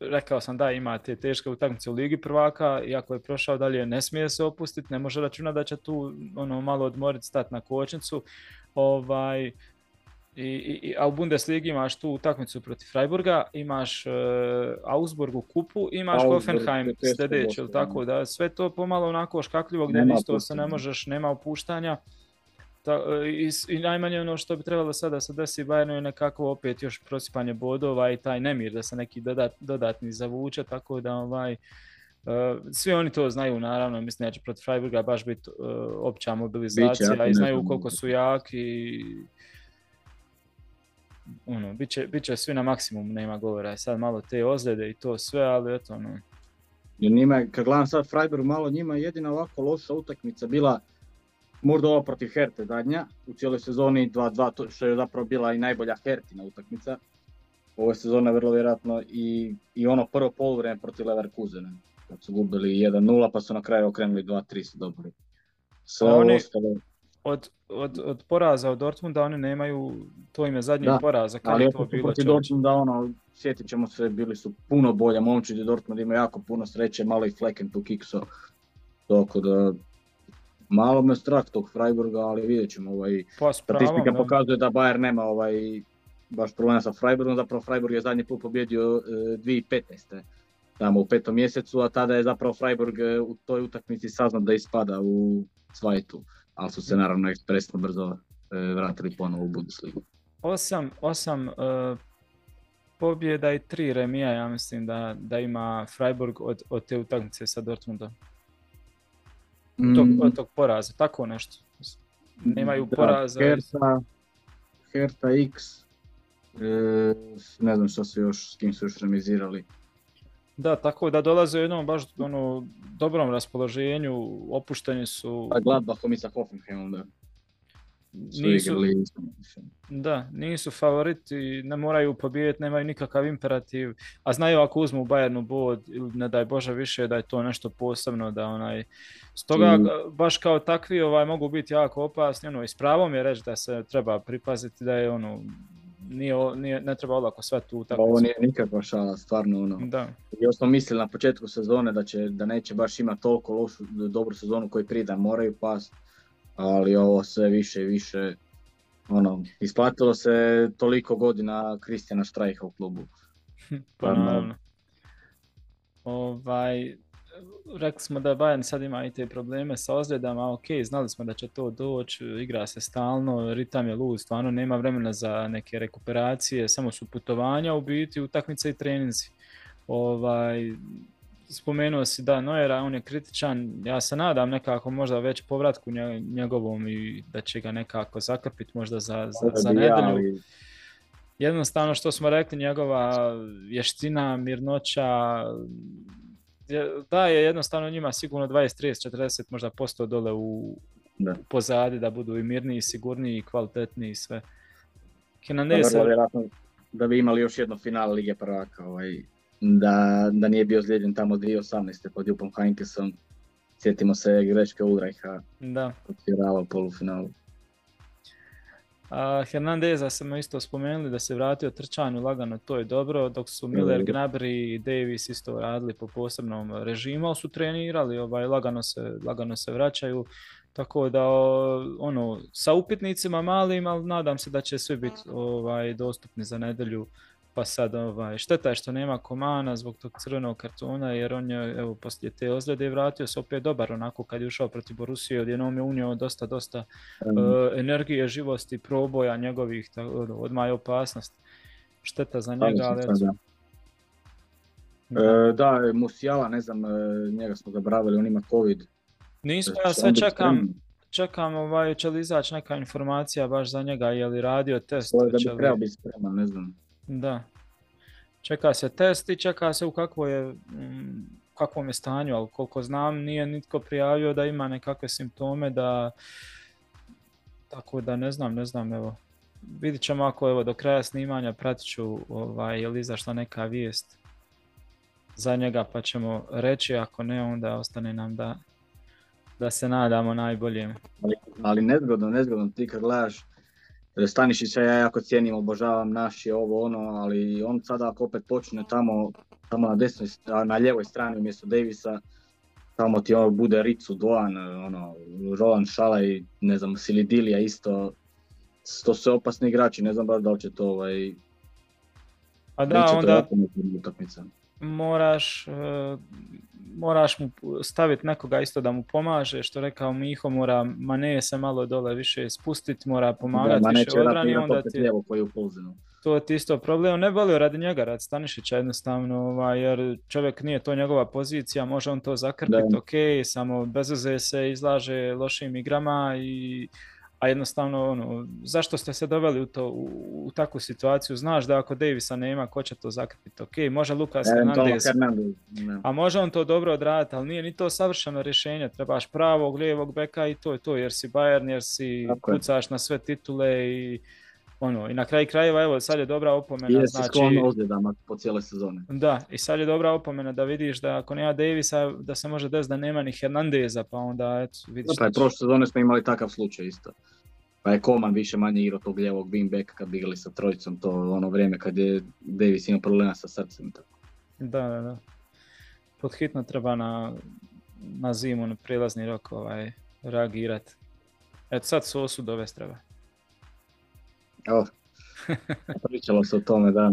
rekao sam da ima te teške utakmice u Ligi prvaka, iako je prošao dalje ne smije se opustiti, ne može računati da će tu ono malo odmoriti, stati na kočnicu. Ovaj, i, i, a u Bundesligi imaš tu utakmicu protiv Freiburga, imaš uh, Augsburg u kupu, imaš Hoffenheim sljedeći, tako da sve to pomalo onako škakljivo gdje isto se ne možeš, nema opuštanja. Ta, e, i, i, najmanje ono što bi trebalo sada da se desi Bayernu je nekako opet još prosipanje bodova i taj nemir da se neki dodat, dodatni zavuče, tako da ovaj, Uh, svi oni to znaju naravno, mislim da će protiv Freiburga baš biti uh, opća mobilizacija Biće, i znaju koliko su jaki i ono, bit će, bit će svi na maksimum, nema govora. Sad malo te ozljede i to sve, ali eto ono. Jer njima, kad gledam sad Freiburg, malo njima jedina ovako loša utakmica bila možda ova protiv Herte zadnja, u cijeloj sezoni 2-2, što je zapravo bila i najbolja Hertina utakmica. Ove sezone vrlo vjerojatno i, i ono prvo poluvreme protiv Leverkusena. Kad su gubili 1-0 pa su na kraju okrenuli 2-3 su dobili. Sve oni, ostalo od, od, od poraza od Dortmunda oni nemaju, to im je zadnji da, poraz, kad ali je to bilo Dortmunda, ono, sjetit ćemo se, bili su puno bolje momči, Dortmund ima jako puno sreće, malo i Flecken tu kikso, tako da malo me strah tog Freiburga, ali vidjet ćemo, ovaj, pa, statistika da. pokazuje da Bayern nema ovaj, baš problema sa Freiburgom, zapravo Freiburg je zadnji put pobjedio e, 2015. tamo u petom mjesecu, a tada je zapravo Freiburg e, u toj utakmici saznat da ispada u Svajtu ali su se naravno ekspresno brzo e, vratili ponovo u Bundesligu. Osam, osam uh, pobjeda i tri remija, ja mislim da, da ima Freiburg od, od te utakmice sa Dortmundom. Mm. Tog, od tog poraza, tako nešto. Nemaju da, poraza. Hertha, Hertha X, e, ne znam što su još, s kim su još remizirali. Da, tako da dolaze u jednom baš ono, dobrom raspoloženju, opušteni su... A Gladbachom i sa Hoffenheimom, da. Nisu, da, nisu favoriti, ne moraju pobijediti, nemaju nikakav imperativ, a znaju ako uzmu Bayernu bod ili ne daj Bože više da je to nešto posebno, da onaj, stoga mm. baš kao takvi ovaj mogu biti jako opasni, ono, i s pravom je reći da se treba pripaziti da je ono, nije, nije, ne treba olako sve tu utakmicu. Ovo nije nikakva šala, stvarno ono. Da. Još smo mislili na početku sezone da, će, da neće baš imati toliko lošu, dobru sezonu koji prije moraju past, ali ovo sve više i više, ono, isplatilo se toliko godina Kristjana Štrajha u klubu. [laughs] pa naravno. Ovaj, rekli smo da Bayern sad ima i te probleme sa ozljedama, ok, znali smo da će to doći, igra se stalno, ritam je luz, stvarno nema vremena za neke rekuperacije, samo su putovanja u biti, utakmice i treninzi. Ovaj, spomenuo si da Noera, on je kritičan, ja se nadam nekako možda već povratku njegovom i da će ga nekako zakrpiti možda za, za, za nedelju. Jednostavno što smo rekli, njegova vještina, mirnoća, da je jednostavno njima sigurno 20, 30, 40 možda posto dole u da. pozadi da budu i mirniji, sigurniji, kvalitetniji i sve. Hernandez... Da, da bi imali još jedno finale Lige prvaka, ovaj, da, da nije bio zlijedjen tamo 2018. pod Jupom Heinkesom. Sjetimo se greške Ulrajha, da. u polufinalu. A Hernandeza smo isto spomenuli da se vratio trčanju lagano, to je dobro, dok su Miller. Gnabry i Davis isto radili po posebnom režimu, ali su trenirali, ovaj, lagano, se, lagano se vraćaju, tako da ono, sa upitnicima malim, ali nadam se da će svi biti ovaj, dostupni za nedelju pa sad ovaj, šteta je što nema Komana zbog tog crvenog kartona jer on je evo poslije te ozljede vratio se opet dobar onako kad je ušao protiv Borusije odjednom je unio dosta dosta mm. uh, energije, živosti, proboja njegovih ono, odmah je opasnost. Šteta za njega, ali da. E, da, Musijala, ne znam, e, njega smo zabravili, on ima covid. Nismo, ja sve čekam, čekam ovaj, će li izaći neka informacija baš za njega, je li radio test. Da bi trebao biti spreman, ne znam. Da. Čeka se test i čeka se u kakvo je, mm, kakvom je stanju, ali koliko znam nije nitko prijavio da ima nekakve simptome da tako da ne znam, ne znam, evo. Vidit ćemo ako evo do kraja snimanja pratit ću ovaj, je li izašla neka vijest. za njega pa ćemo reći, ako ne onda ostane nam da, da se nadamo najboljem. Ali, ali nezgodno, nezgodno ti kad gledaš Stanišića ja jako cijenim, obožavam naš je ovo ono, ali on sada ako opet počne tamo, tamo na desnoj, na ljevoj strani umjesto Davisa, tamo ti ono bude Ricu Doan, ono, Roland Šalaj, ne znam, Silidilija isto, to su opasni igrači, ne znam baš da li će to ovaj... A da, onda moraš, uh, moraš mu staviti nekoga isto da mu pomaže, što rekao Miho, mora Mane se malo dole više spustiti, mora pomagati više odrani, onda ti... To ti isto problem, ne volio radi njega, radi Stanišića jednostavno, ovaj, jer čovjek nije to njegova pozicija, može on to zakrpiti, ok, samo bez se izlaže lošim igrama i a jednostavno ono, zašto ste se doveli u, to, u, takvu situaciju, znaš da ako Davisa nema, ko će to zakrpiti, ok, može Lukas Hernandez, a može on to dobro odraditi, ali nije ni to savršeno rješenje, trebaš pravog, lijevog beka i to je to, jer si Bayern, jer si Tako kucaš na sve titule i ono, i na kraju krajeva, evo, sad je dobra opomena. I znači, ozljedama po cijele sezone. Da, i sad je dobra opomena da vidiš da ako nema Davisa, da se može desiti da nema ni Hernandeza, pa onda, eto, vidiš. Da, pa prošle sezone smo imali takav slučaj isto. Pa je Koman više manje igrao tog lijevog wingbacka kad bi igrali sa trojicom, to ono vrijeme kad je Davis imao problema sa srcem. Tako. Da, da, da. Pod hitno treba na, na zimu, na prilazni rok ovaj, reagirati. Eto sad su osud ove treba. Evo, pričalo se o tome da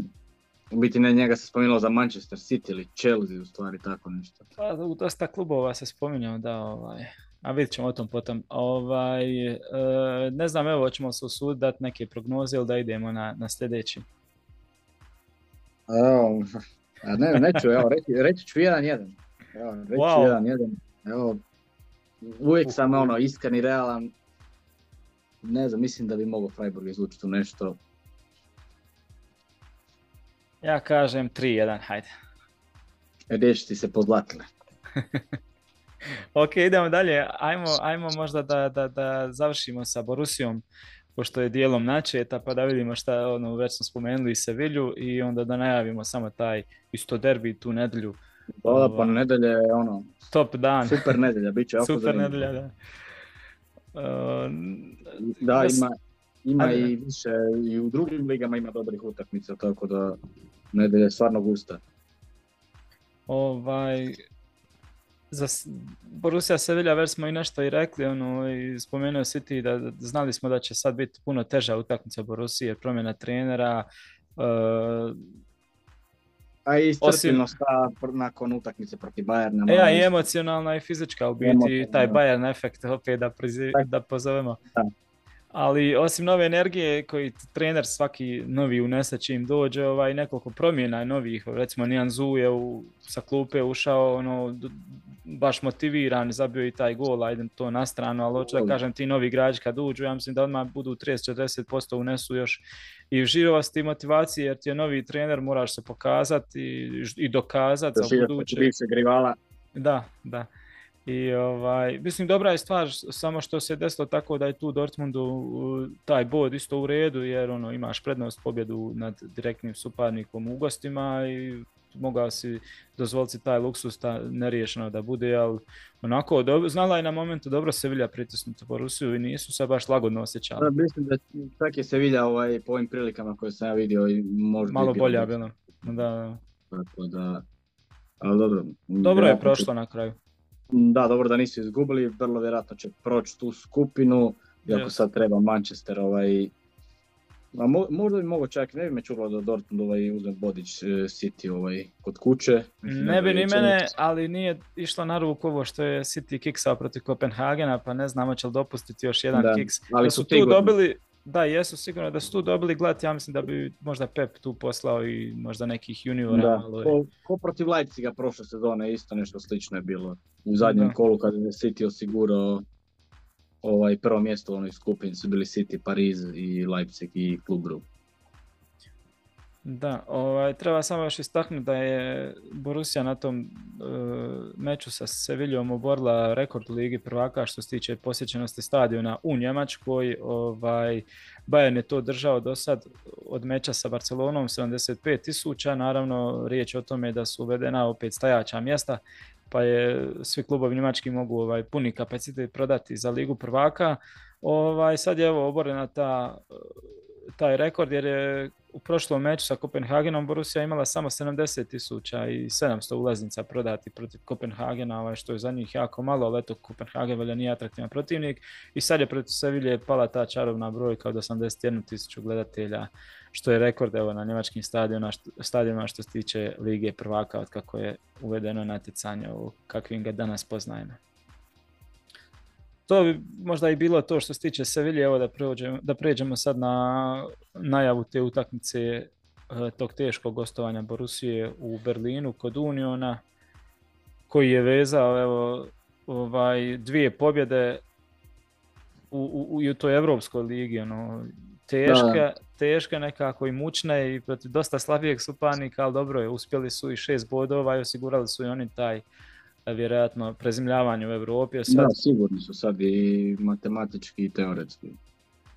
u biti ne njega se spominjalo za Manchester City ili Chelsea u stvari tako nešto. Pa u dosta klubova se spominjao da ovaj, a vidit ćemo o tom potom. Ovaj, e, ne znam, evo, ćemo se usuditi dati neke prognoze ili da idemo na, na sljedeći. Evo, a ne, neću, evo, reći, reći ću jedan jedan. Evo, reći wow. ću jedan jedan. Evo, uvijek sam ono, iskren i realan. Ne znam, mislim da bi mogao Freiburg izlučiti u nešto. Ja kažem 3-1, hajde. Riječi ti se pozlatile. [laughs] [laughs] ok, idemo dalje. Ajmo, ajmo možda da, da, da završimo sa Borusijom, pošto je dijelom načeta, pa da vidimo šta, ono, već smo spomenuli Sevilju i onda da najavimo samo taj isto derbi tu nedjelju. Da, pa nedelje je ono... Top dan. Super nedelja, bit će [laughs] Super nedelja, da. Uh, da, ima, ima i više, i u drugim ligama ima dobrih utakmica, tako da nedelja je stvarno gusta. Ovaj, za Borussia Sevilla već smo i nešto i rekli, ono, i spomenuo City da znali smo da će sad biti puno teža utakmica Borussia jer promjena trenera, uh, a i osim... nakon utakmice protiv Bayerna. E, a i emocionalna i fizička u biti, taj Bayern efekt opet da, da pozovemo. Da ali osim nove energije koji trener svaki novi unese čim dođe, ovaj, nekoliko promjena novih, recimo Nijan Zu je u, sa klupe ušao ono, baš motiviran, zabio i taj gol, ajde to na stranu, ali hoću da kažem ti novi igrači kad uđu, ja mislim da odmah budu 30-40% unesu još i uživosti i motivacije, jer ti je novi trener, moraš se pokazati i, i dokazati za buduće. Da, da. I ovaj, mislim dobra je stvar samo što se desilo tako da je tu Dortmundu taj bod isto u redu jer ono imaš prednost pobjedu nad direktnim suparnikom u gostima i mogao si dozvoliti taj luksus ta neriješeno da bude, ali onako dobro, znala je na momentu dobro Sevilja pritisnuti po Rusiju i nisu se baš lagodno osjećali. Da, mislim da čak je Sevilja ovaj, po ovim prilikama koje sam ja vidio i možda Malo bolja bila. Da. Tako da, ali dobro. Dobro je prošlo na kraju. Da, dobro da nisu izgubili, vrlo vjerojatno će proći tu skupinu, iako sad treba Manchester ovaj, a mo, možda bi mogo čak, ne bi me čulo da Dortmund ovaj, uzme Bodić e, City ovaj, kod kuće. ne bi ni mene, ali nije išlo na ruku ovo što je City kiksao protiv Kopenhagena, pa ne znamo će li dopustiti još jedan da, kiks. Ali su tu dobili, da, jesu sigurno da su tu dobili gledati, ja mislim da bi možda Pep tu poslao i možda nekih juniora. Da, ko, ko protiv Leipziga prošle sezone isto nešto slično je bilo. U zadnjem da. kolu kad je City osigurao ovaj, prvo mjesto u onoj skupini su bili City, Pariz i Leipzig i Klub Group. Da, ovaj, treba samo još istaknuti da je Borussia na tom e, meču sa Seviljom oborila rekord Ligi prvaka što se tiče posjećenosti stadiona u Njemačkoj. Ovaj, Bayern je to držao do sad od meča sa Barcelonom 75 tisuća. Naravno, riječ je o tome da su uvedena opet stajača mjesta, pa je svi klubovi njemački mogu ovaj, puni kapacitet prodati za Ligu prvaka. Ovaj, sad je evo oborena ta taj rekord jer je u prošlom meču sa Kopenhagenom Borussia imala samo 70 tisuća i 700 ulaznica prodati protiv Kopenhagena, ovaj, što je za njih jako malo, ali eto Kopenhagen velja nije atraktivan protivnik i sad je protiv Sevilje pala ta čarovna brojka od 81 tisuću gledatelja, što je rekord evo, na njemačkim stadionima što se tiče Lige prvaka od kako je uvedeno natjecanje u kakvim ga danas poznajemo. To bi možda i bilo to što se tiče Sevilje, evo da, pređemo, da pređemo sad na najavu te utakmice eh, tog teškog gostovanja Borusije u Berlinu kod Uniona, koji je vezao evo, ovaj, dvije pobjede u, u, u toj Evropskoj ligi, ono, teške, teške nekako i mučne i protiv dosta slabijeg suparnika, ali dobro je, uspjeli su i šest bodova i osigurali su i oni taj vjerojatno prezimljavanje u Europi. Sad... Da, sigurni su sad i matematički i teoretski.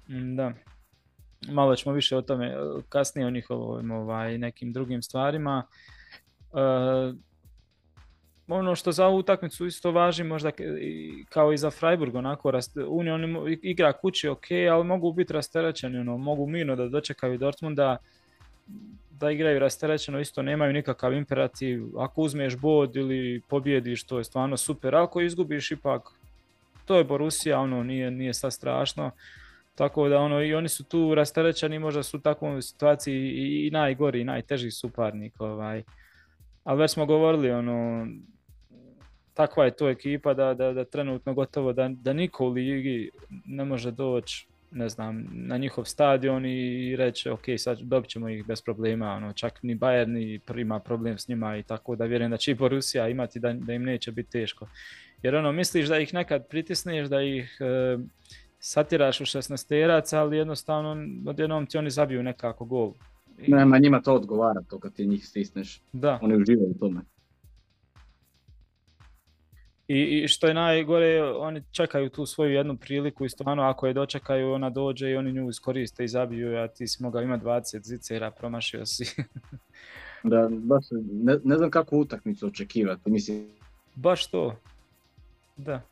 Mm, da. Malo ćemo više o tome e, kasnije o njihovim ovaj, nekim drugim stvarima. E, ono što za ovu utakmicu isto važi možda kao i za Freiburg onako Union igra kući ok, ali mogu biti rasterećeni, ono, mogu mirno da dočekaju Dortmunda da igraju rasterećeno, isto nemaju nikakav imperativ. Ako uzmeš bod ili pobjediš, to je stvarno super. Ako izgubiš, ipak to je Borussia, ono nije, nije sad strašno. Tako da ono, i oni su tu rasterećeni, možda su u takvoj situaciji i, najgori, i najteži suparnik. Ovaj. Ali već smo govorili, ono, takva je to ekipa da, da, da trenutno gotovo da, da niko u ligi ne može doći ne znam, na njihov stadion i reći ok, sad dobit ćemo ih bez problema, ono, čak ni Bayern ni prima problem s njima i tako da vjerujem da će i Borussia imati da, da im neće biti teško. Jer ono, misliš da ih nekad pritisneš, da ih e, satiraš u 16 teraca, ali jednostavno odjednom ti oni zabiju nekako gol. Nema, njima to odgovara, to kad ti njih stisneš. Da. Oni uživaju u tome. I, I što je najgore, oni čekaju tu svoju jednu priliku i stvarno ako je dočekaju, ona dođe i oni nju iskoriste i zabiju, a ti si mogao imati 20 zicera, promašio si. [laughs] da, baš ne, ne znam kako utakmicu očekivati, mislim. Baš to, da.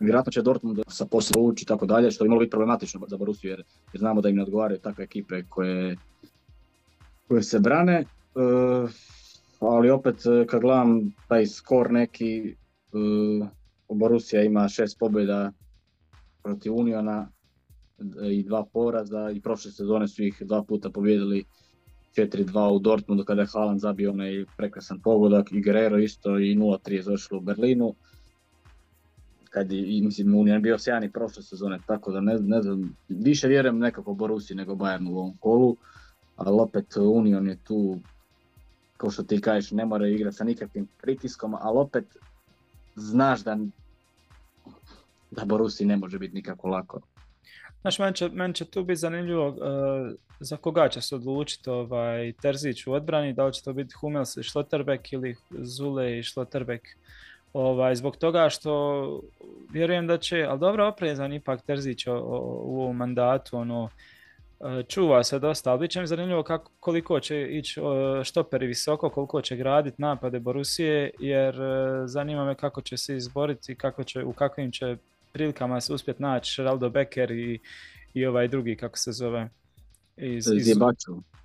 Vjerojatno će Dortmund sa posla ući i tako dalje, što bi moglo biti problematično za Borussiju, jer, jer znamo da im ne odgovaraju takve ekipe koje, koje se brane. E, ali opet kad gledam taj skor neki, Borussia ima šest pobjeda protiv Uniona i dva poraza i prošle sezone su ih dva puta pobjedili 4-2 u Dortmundu kada je Haaland zabio onaj prekrasan pogodak i Guerrero isto i 0-3 je završilo u Berlinu. Kad je, mislim, Union je bio sjajni prošle sezone, tako da ne, ne znam, više vjerujem nekako Borusi nego Bayern u ovom kolu, ali opet Union je tu, kao što ti kažeš, ne mora igrati sa nikakvim pritiskom, ali opet znaš da, da Borusi ne može biti nikako lako. Znaš, meni će, meni će tu biti zanimljivo uh, za koga će se odlučiti ovaj, Terzić u odbrani, da li će to biti Hummels i Schlotterbeck ili Zule i Schlotterbeck. Ovaj, zbog toga što vjerujem da će, ali dobro oprezan ipak Terzić u ovom mandatu, ono, čuva se dosta, ali bit će mi zanimljivo kako, koliko će ići štoperi visoko, koliko će graditi napade Borusije, jer e, zanima me kako će se izboriti, kako će, u kakvim će prilikama se uspjeti naći Geraldo Becker i, i ovaj drugi, kako se zove, iz, iz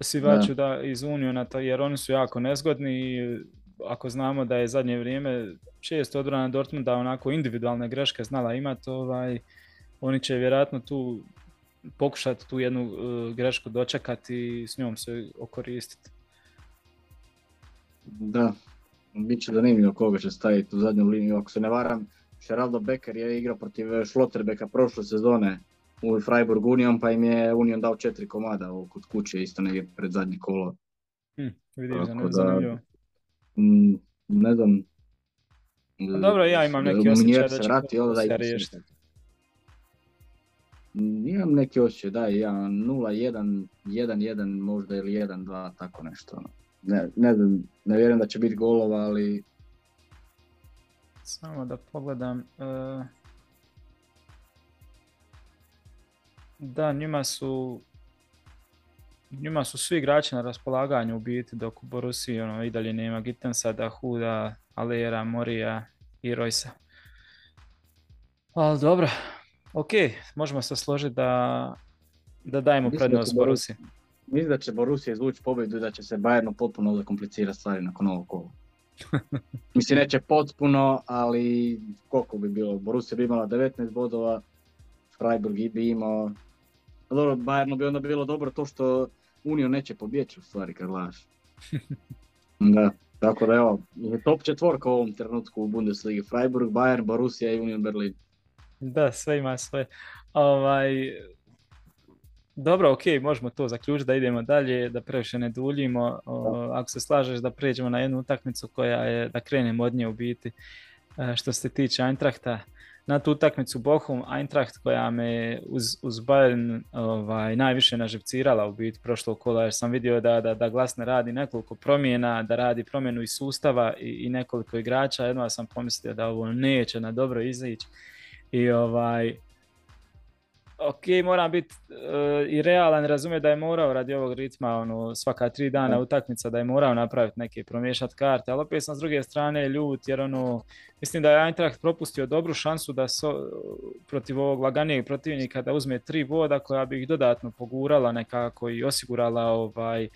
Sivaču, da. iz Uniona, jer oni su jako nezgodni i ako znamo da je zadnje vrijeme često odbrana Dortmunda onako individualne greške znala imati, ovaj, oni će vjerojatno tu pokušati tu jednu uh, grešku dočekati i s njom se okoristiti. Da, bit će zanimljivo koga će staviti u zadnju liniju. Ako se ne varam, Geraldo Becker je igrao protiv Schlotterbecka prošle sezone u Freiburg Union, pa im je Union dao četiri komada kod kuće, isto negdje pred zadnje kolo. Hm, vidim, da, zanimljivo. Mm, ne znam, dobro, ja imam neki osjećaj da će se vrati, da riješiti. Imam neki osjećaj, da, ja 0-1, 1-1 možda ili 1-2, tako nešto. Ono. Ne, ne znam, ne vjerujem da će biti golova, ali... Samo da pogledam. Uh... Da, njima su njima su svi igrači na raspolaganju u biti, dok u Borussiji ono, i dalje nema Gittensa, Dahuda, Alera, Morija i Rojsa. Ali dobro, ok, možemo se složiti da, da dajemo prednost Borussiji. Mislim da će Borussia izvući pobjedu i da će se Bayernu potpuno zakomplicirati stvari nakon ovog kola. [laughs] Mislim, neće potpuno, ali koliko bi bilo? Borussia bi imala 19 bodova, Freiburg bi imao... Dobro, Bayernu bi onda bilo dobro to što Unio neće pobjeći u stvari kad gledaš. [laughs] da, tako da evo, top četvorka u ovom trenutku u Bundesligi. Freiburg, Bayern, Borussia i Union Berlin. Da, sve ima sve. Ovaj, dobro, ok, možemo to zaključiti da idemo dalje, da previše ne duljimo. ako se slažeš da pređemo na jednu utakmicu koja je, da krenemo od nje u biti. E, što se tiče Eintrachta, na tu utakmicu Bochum Eintracht koja me uz, uz Bayern ovaj, najviše naživcirala u biti prošlog kola jer sam vidio da, da, da Glasner radi nekoliko promjena, da radi promjenu iz sustava i, i nekoliko igrača. Jedno sam pomislio da ovo neće na dobro izići i ovaj ok, moram biti uh, i realan, razumije da je morao radi ovog ritma ono, svaka tri dana utakmica da je morao napraviti neke promiješati karte, ali opet sam s druge strane ljut jer ono, mislim da je Eintracht propustio dobru šansu da so, protiv ovog laganijeg protivnika da uzme tri boda koja bi ih dodatno pogurala nekako i osigurala ovaj,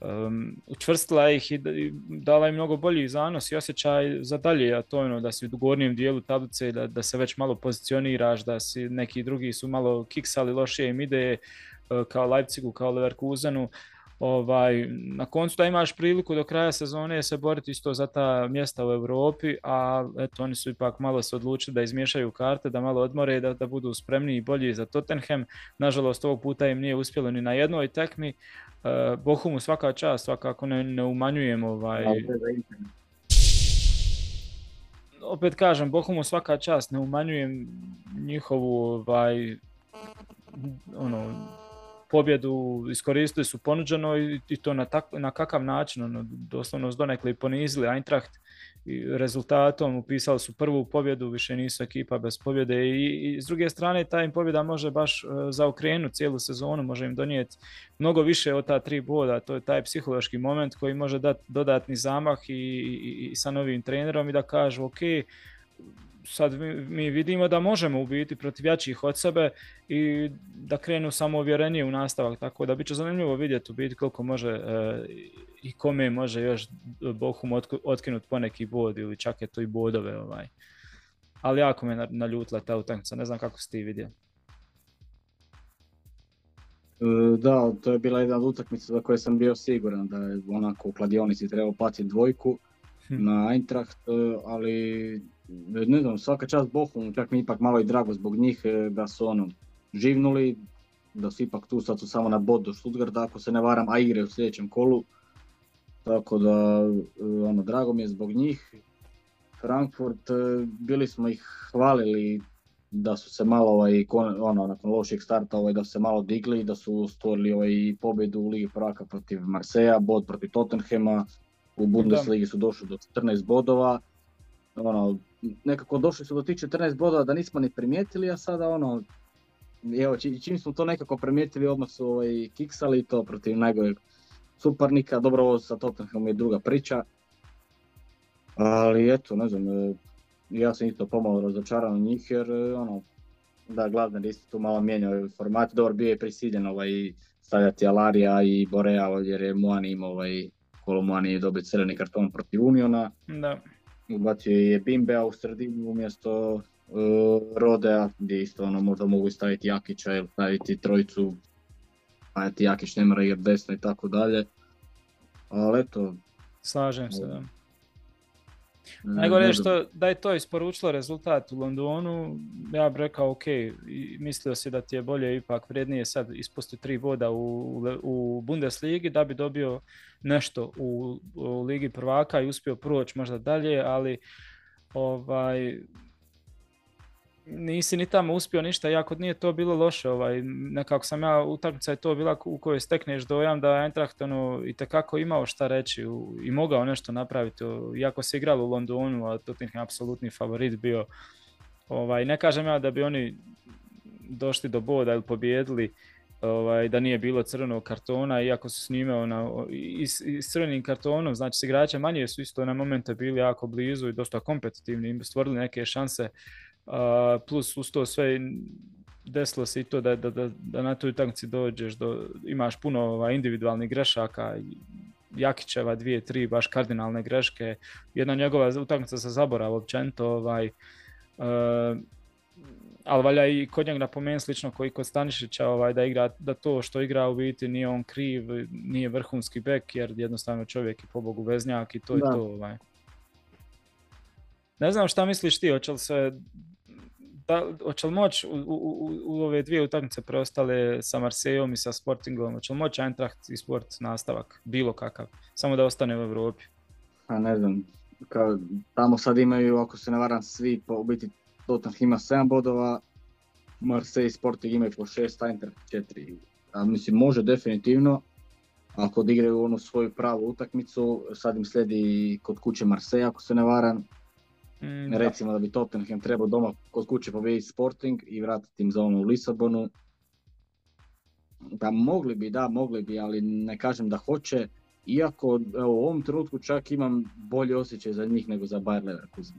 um, učvrstila ih i dala im mnogo bolji zanos i osjećaj za dalje, a to je ono da si u gornjem dijelu tablice, da, da se već malo pozicioniraš, da si neki drugi su malo kiksali, lošije im ide uh, kao Leipzigu, kao Leverkusenu, ovaj, na koncu da imaš priliku do kraja sezone se boriti isto za ta mjesta u Europi, a eto oni su ipak malo se odlučili da izmiješaju karte, da malo odmore, da, da budu spremni i bolji za Tottenham. Nažalost ovog puta im nije uspjelo ni na jednoj tekmi, Uh, Bohumu svaka čast, svakako ne, ne umanjujem ovaj... Opet kažem, Bohumu svaka čast, ne umanjujem njihovu ovaj, ono, pobjedu, iskoristili su ponuđeno i, i to na, tak, na kakav način, ono, doslovno s donekle ponizili Eintracht rezultatom upisali su prvu pobjedu, više nisu ekipa bez pobjede i, i s druge strane ta im pobjeda može baš uh, zaokrenuti cijelu sezonu, može im donijeti mnogo više od ta tri boda, to je taj psihološki moment koji može dati dodatni zamah i, i, i sa novim trenerom i da kažu ok, sad mi, vidimo da možemo u biti protiv jačih od sebe i da krenu samo uvjerenije u nastavak, tako da bit će zanimljivo vidjeti u biti koliko može e, i kome može još Bohum otkinuti poneki bod ili čak je to i bodove. Ovaj. Ali jako me naljutila ta utakmica, ne znam kako si ti vidio. E, da, to je bila jedna utakmica za koju sam bio siguran da je onako u kladionici trebao platiti dvojku. Na Eintracht, e, ali ne znam, svaka čast Bohum, čak mi ipak malo i drago zbog njih e, da su ono živnuli, da su ipak tu, sad su samo na bod do Stuttgarta ako se ne varam, a igre u sljedećem kolu. Tako da, e, ono, drago mi je zbog njih. Frankfurt, e, bili smo ih hvalili da su se malo, ovaj, ono, nakon loših starta, ovaj, da su se malo digli, da su stvorili ovaj, pobjedu u Ligi prvaka protiv Marseja, bod protiv Tottenhema, u Bundesligi su došli do 14 bodova. Ono, nekako došli su do tih 14 bodova da nismo ni primijetili, a sada ono, evo, čim smo to nekako primijetili, odmah su ovaj, kiksali to protiv najgoreg suparnika, dobro ovo sa Tottenhamom je druga priča, ali eto, ne znam, e, ja sam isto pomalo razočaran njih jer e, ono, da Glavner isto tu malo mijenjao format, dobro bio je prisiljen ovaj, stavljati Alarija i Borea jer je Moani imao ovaj, kolo Moani je dobio crveni karton protiv Uniona. Da ubacio je Bimbea u sredinu umjesto uh, Rodea, gdje isto ono, možda mogu staviti Jakića ili staviti trojicu, pa Jakić ne mora igrati desno i tako dalje. Ali eto... Slažem se, da. Najgore je što da je to isporučilo rezultat u Londonu, ja bih rekao ok, mislio si da ti je bolje ipak vrijednije sad ispustiti tri boda u, u Bundesligi da bi dobio nešto u, u Ligi prvaka i uspio proći možda dalje, ali ovaj, nisi ni tamo uspio ništa, jako nije to bilo loše, ovaj, nekako sam ja, utakmica je to bila u kojoj stekneš dojam da je Eintracht ono, i tekako imao šta reći i mogao nešto napraviti, iako se igralo u Londonu, a Tottenham apsolutni favorit bio, ovaj, ne kažem ja da bi oni došli do boda ili pobjedili, ovaj, da nije bilo crvenog kartona, iako su s njime ona, i, i s crvenim kartonom, znači s manje su isto na momente bili jako blizu i dosta kompetitivni, stvorili neke šanse, plus uz to sve desilo se i to da, da, da, da na toj utakmici dođeš, do, imaš puno ovaj, individualnih grešaka, Jakićeva dvije, tri baš kardinalne greške, jedna njegova utakmica sa zaborav općenito, ovaj, uh, ali valja i kod njega napomenuti slično koji kod Stanišića ovaj, da igra, da to što igra u biti nije on kriv, nije vrhunski bek jer jednostavno čovjek je pobogu veznjak i to je to. Ovaj. Ne znam šta misliš ti, hoće li se da, hoće li moći u, u, u, ove dvije utakmice preostale sa Marsejom i sa Sportingom, hoće li moći Eintracht i Sport nastavak, bilo kakav, samo da ostane u Europi? A ne znam, kao, tamo sad imaju, ako se ne varam, svi po, u biti Tottenham ima 7 bodova, Marseille i Sporting imaju po 6, Eintracht 4. A mislim, može definitivno, ako odigraju onu svoju pravu utakmicu, sad im slijedi kod kuće Marseille, ako se ne varam, Mm, Recimo da bi Tottenham trebao doma kod kuće pobijediti Sporting i vratiti im za ono u Lisabonu. Da mogli bi, da mogli bi, ali ne kažem da hoće. Iako evo, u ovom trenutku čak imam bolji osjećaj za njih nego za Bayer Leverkusen.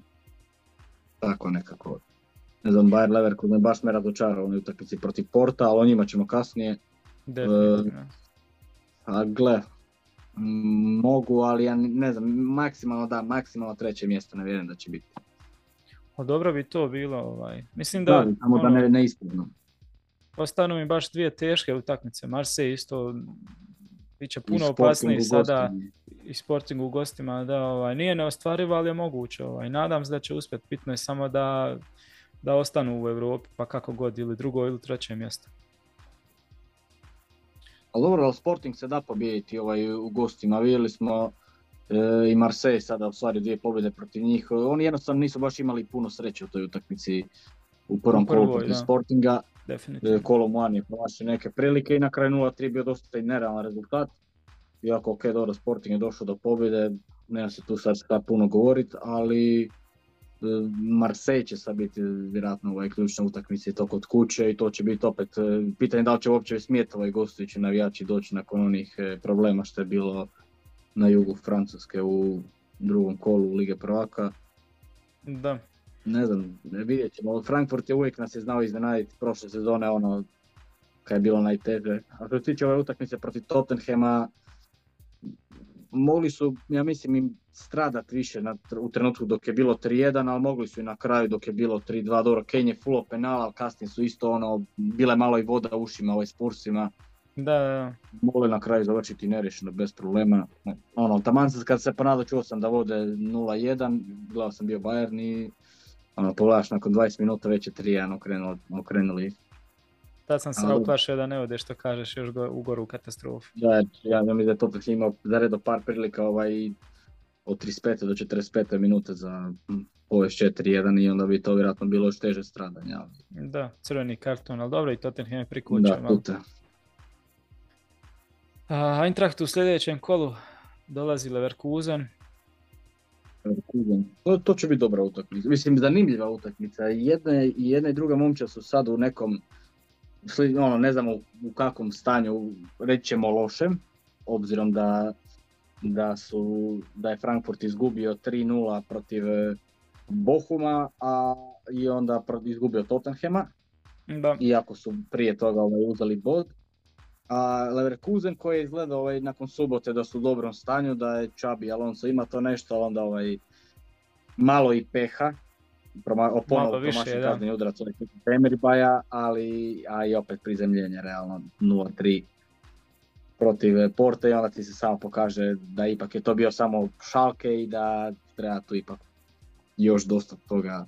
Tako nekako. Ne znam, Bayer Leverkusen baš me razočarao u utakmici protiv Porta, ali o njima ćemo kasnije. Definitivno. a gle, mogu, ali ja ne znam, maksimalno da, maksimalno treće mjesto ne vjerujem da će biti. O, dobro bi to bilo, ovaj. Mislim da... da samo da ne, ono, ne ispadno. Ostanu mi baš dvije teške utakmice, Marseille isto bit će puno opasniji sada i Sporting u gostima, da ovaj, nije neostvarivo, ali je moguće. Ovaj. Nadam se da će uspjeti, bitno je samo da, da ostanu u Europi, pa kako god, ili drugo ili treće mjesto. Ali dobro, ali Sporting se da pobijediti ovaj, u gostima, vidjeli smo e, i Marseille sada u stvari dvije pobjede protiv njih. Oni jednostavno nisu baš imali puno sreće u toj utakmici u prvom kolu protiv Sportinga. Definitivno. Kolo Muan je promašio neke prilike i na kraju 0-3 bio dosta i nerealan rezultat. Iako ok, dobro, Sporting je došao do pobjede, nema se tu sad šta puno govoriti, ali Marseille će sad biti vjerojatno ovaj ključna utakmica i to kod kuće i to će biti opet pitanje da li će uopće smijeti ovaj gostujući navijači doći nakon onih problema što je bilo na jugu Francuske u drugom kolu Lige prvaka. Da. Ne znam, vidjet ćemo. Frankfurt je uvijek nas je znao iznenaditi prošle sezone ono kad je bilo najteže. A što se tiče ove utakmice protiv Tottenhema, mogli su, ja mislim, im stradat više na, u trenutku dok je bilo 3-1, ali mogli su i na kraju dok je bilo 3-2. Dobro, Kane je full penala, ali kasnije su isto ono, bile malo i voda u ušima ovaj, s Pursima. Da. Mogli na kraju završiti nerešeno bez problema. Ono, taman kad se ponadao čuo sam da vode 0-1, gledao sam bio Bayern i ono, pogledaš nakon 20 minuta već je 3-1 okrenuli, okrenuli Tad sam se Ali... uplašio da ne ode što kažeš još go, u goru katastrofu. Da, ja, mislim da je to imao zaredo par prilika ovaj, od 35. do 45. minute za povest 4-1 i onda bi to vjerojatno bilo još teže stradanje. Ali... Da, crveni karton, ali dobro i Tottenham je prikućio. Da, puta. A, Eintracht u sljedećem kolu dolazi Leverkusen. Leverkusen. To, to će biti dobra utakmica. Mislim, zanimljiva utakmica. Jedna, I jedna i druga momča su sad u nekom ono, ne znamo u kakvom stanju, reći ćemo lošem, obzirom da, da, su, da je Frankfurt izgubio 3-0 protiv e, Bohuma, a i onda izgubio Tottenhema, da. iako su prije toga ovaj, uzeli bod. A Leverkusen koji je izgledao ovaj, nakon subote da su u dobrom stanju, da je Čabi Alonso ima to nešto, onda ovaj, malo i peha, ponovo promašen kazni udarac od Emerbaja, ali a i opet prizemljenje realno 0-3 protiv Porte i onda ti se samo pokaže da ipak je to bio samo šalke i da treba tu ipak još dosta toga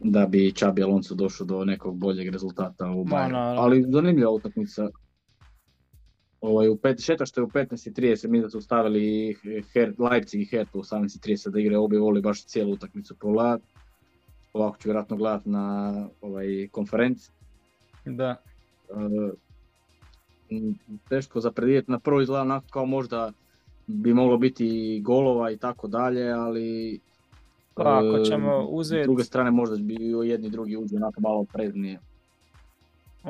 da bi Čabi Alonso došao do nekog boljeg rezultata u Bayernu. Ali zanimljiva utakmica. Ovaj, u pet, šeta što je u 15.30 mi da su stavili Her, Leipzig i Hertha u 18.30 da igre, obje voli baš cijelu utakmicu pogledat. ovako ću vjerojatno gledati na ovaj konferenciji. Da. teško za predvidjeti, na prvo izgleda onako kao možda bi moglo biti golova i tako dalje, ali pa ako ćemo uzeti... S druge strane možda bi jedni drugi uđe onako malo preznije.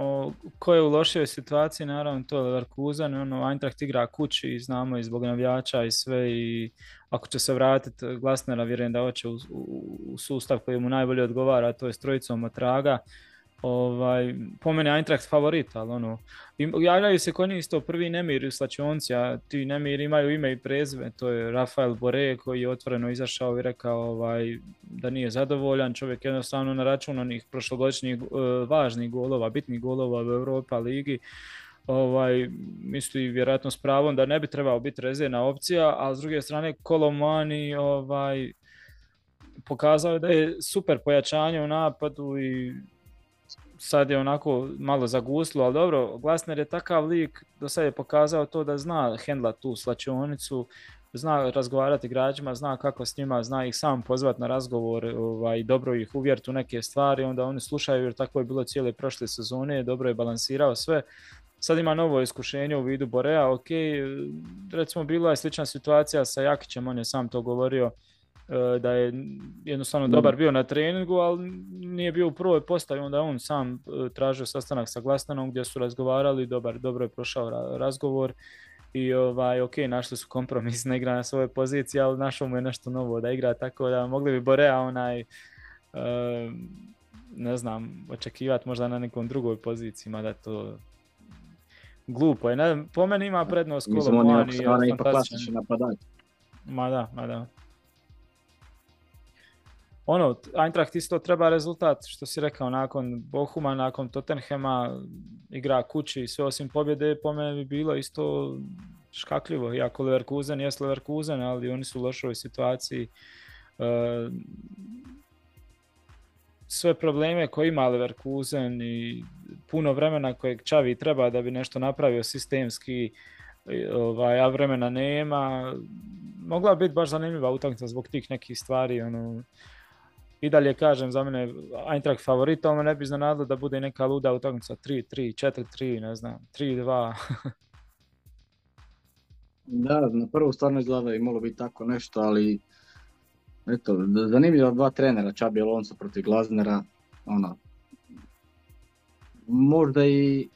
O, ko je u lošoj situaciji, naravno to je Leverkusen, ono, Eintracht igra kući znamo i zbog navijača i sve i ako će se vratiti Glasnera, vjerujem da hoće u, u, sustav koji mu najbolje odgovara, to je s trojicom Matraga ovaj, po mene Eintracht favorit, ali ono, javljaju se kod njih isto prvi nemir u slačionci, a ti nemir imaju ime i prezime, to je Rafael Bore koji je otvoreno izašao i rekao ovaj, da nije zadovoljan, čovjek jednostavno na račun onih prošlogodišnjih uh, važnih golova, bitnih golova u Europa ligi, ovaj, misli vjerojatno s pravom da ne bi trebao biti rezervna opcija, a s druge strane Kolomani ovaj, pokazao da je super pojačanje u napadu i sad je onako malo zaguslo, ali dobro, Glasner je takav lik, do sad je pokazao to da zna hendla tu slačionicu, zna razgovarati igračima, zna kako s njima, zna ih sam pozvati na razgovor, ovaj, dobro ih uvjeriti u neke stvari, onda oni slušaju jer tako je bilo cijele prošle sezone, dobro je balansirao sve. Sad ima novo iskušenje u vidu Borea, ok, recimo bila je slična situacija sa Jakićem, on je sam to govorio, da je jednostavno dobar bio na treningu, ali nije bio u prvoj postavi, onda on sam e, tražio sastanak sa Glastanom gdje su razgovarali, dobar, dobro je prošao razgovor i ovaj, ok, našli su kompromis, ne igra na svojoj poziciji, ali našao mu je nešto novo da igra, tako da mogli bi Borea onaj, e, ne znam, očekivati možda na nekom drugoj poziciji, mada to glupo je. Ne, po meni ima prednost Mislim, on je fantastičan. Ma da, ma da ono, Eintracht isto treba rezultat, što si rekao, nakon Bohuma, nakon Tottenhema, igra kući, sve osim pobjede, po mene bi bilo isto škakljivo, iako Leverkusen jest Leverkusen, ali oni su u lošoj situaciji. E, sve probleme koje ima Leverkusen i puno vremena kojeg Čavi treba da bi nešto napravio sistemski, ovaj, a vremena nema. Mogla bi biti baš zanimljiva utakmica zbog tih nekih stvari. Ono, i dalje kažem za mene Eintracht favorita, ali ne bi iznenadilo da bude neka luda utakmica 3-3, 4-3, ne znam, 3-2. [laughs] da, na prvu stvarno izgleda i moglo biti tako nešto, ali eto, zanimljivo dva trenera, Čabi Alonso protiv Glaznera, ono, možda i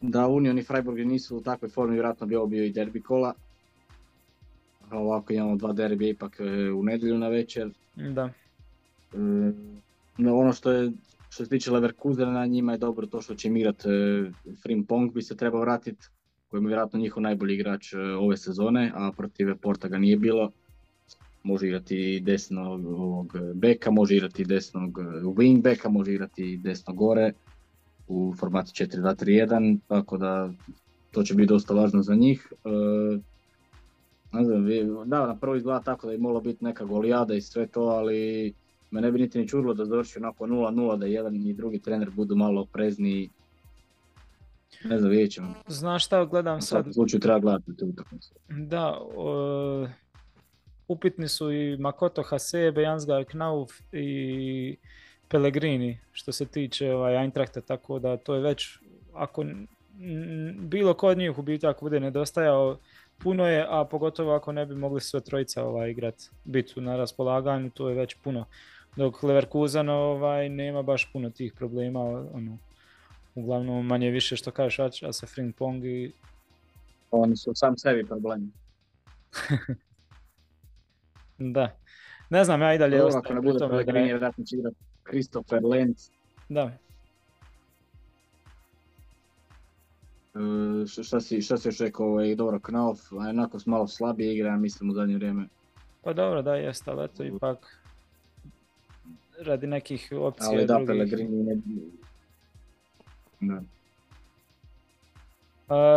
da Union i Freiburg nisu u takvoj formi, vjerojatno bi ovo bio i derbi kola. A ovako imamo dva derbija ipak e, u nedjelju na večer. Da. No, ono što je što se tiče Leverkusena, njima je dobro to što će igrati e, Frimpong bi se trebao vratiti, koji je vjerojatno njihov najbolji igrač e, ove sezone, a protiv Porta ga nije bilo. Može igrati desnog beka, može igrati desnog e, wing beka, može igrati desno gore u formatu 4-2-3-1, tako da to će biti dosta važno za njih. Ne znam, da, na prvo izgleda tako da je moglo biti neka golijada i sve to, ali me ne bi niti ni čudilo da završi onako 0-0, da jedan i drugi trener budu malo oprezniji. Ne znam, vidjet ćemo. Znaš šta gledam sad? U slučaju treba gledati tu utakmicu. Da, upitni su i Makoto Hasebe, Jansgar Knauf i Pellegrini što se tiče ovaj, Eintrachta, tako da to je već, ako bilo ko od njih u biti ako bude nedostajao, puno je, a pogotovo ako ne bi mogli sve trojica ovaj, igrati, biti na raspolaganju, to je već puno dok Leverkusen ovaj, nema baš puno tih problema, ono, uglavnom manje više što kažeš, a sa Pong i... Oni su sam sebi problemi. [laughs] da. Ne znam, ja i dalje ostajem. Ako ne bude Pellegrini, vjerojatno će igrati Christopher Lenz. Da. E, šta, si, šta si još rekao, ovaj, dobro, Knauf, onako malo slabije igra, mislim, u zadnje vrijeme. Pa dobro, da, jest, ali eto, ipak radi nekih opcija Ali da, Pellegrini ne... Da.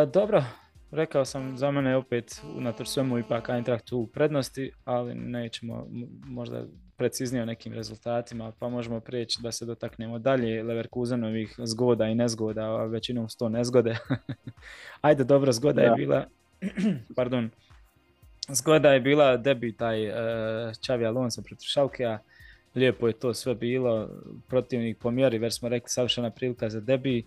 dobro, rekao sam za mene opet unatoč svemu ipak Eintracht u prednosti, ali nećemo možda preciznije o nekim rezultatima, pa možemo prijeći da se dotaknemo dalje Leverkusenovih zgoda i nezgoda, a većinom sto nezgode. [laughs] Ajde, dobro, zgoda je bila, [clears throat] pardon, zgoda je bila debi taj uh, Alonso protiv Šalkea, lijepo je to sve bilo, protivnik po mjeri, već smo rekli savršena prilika za debi.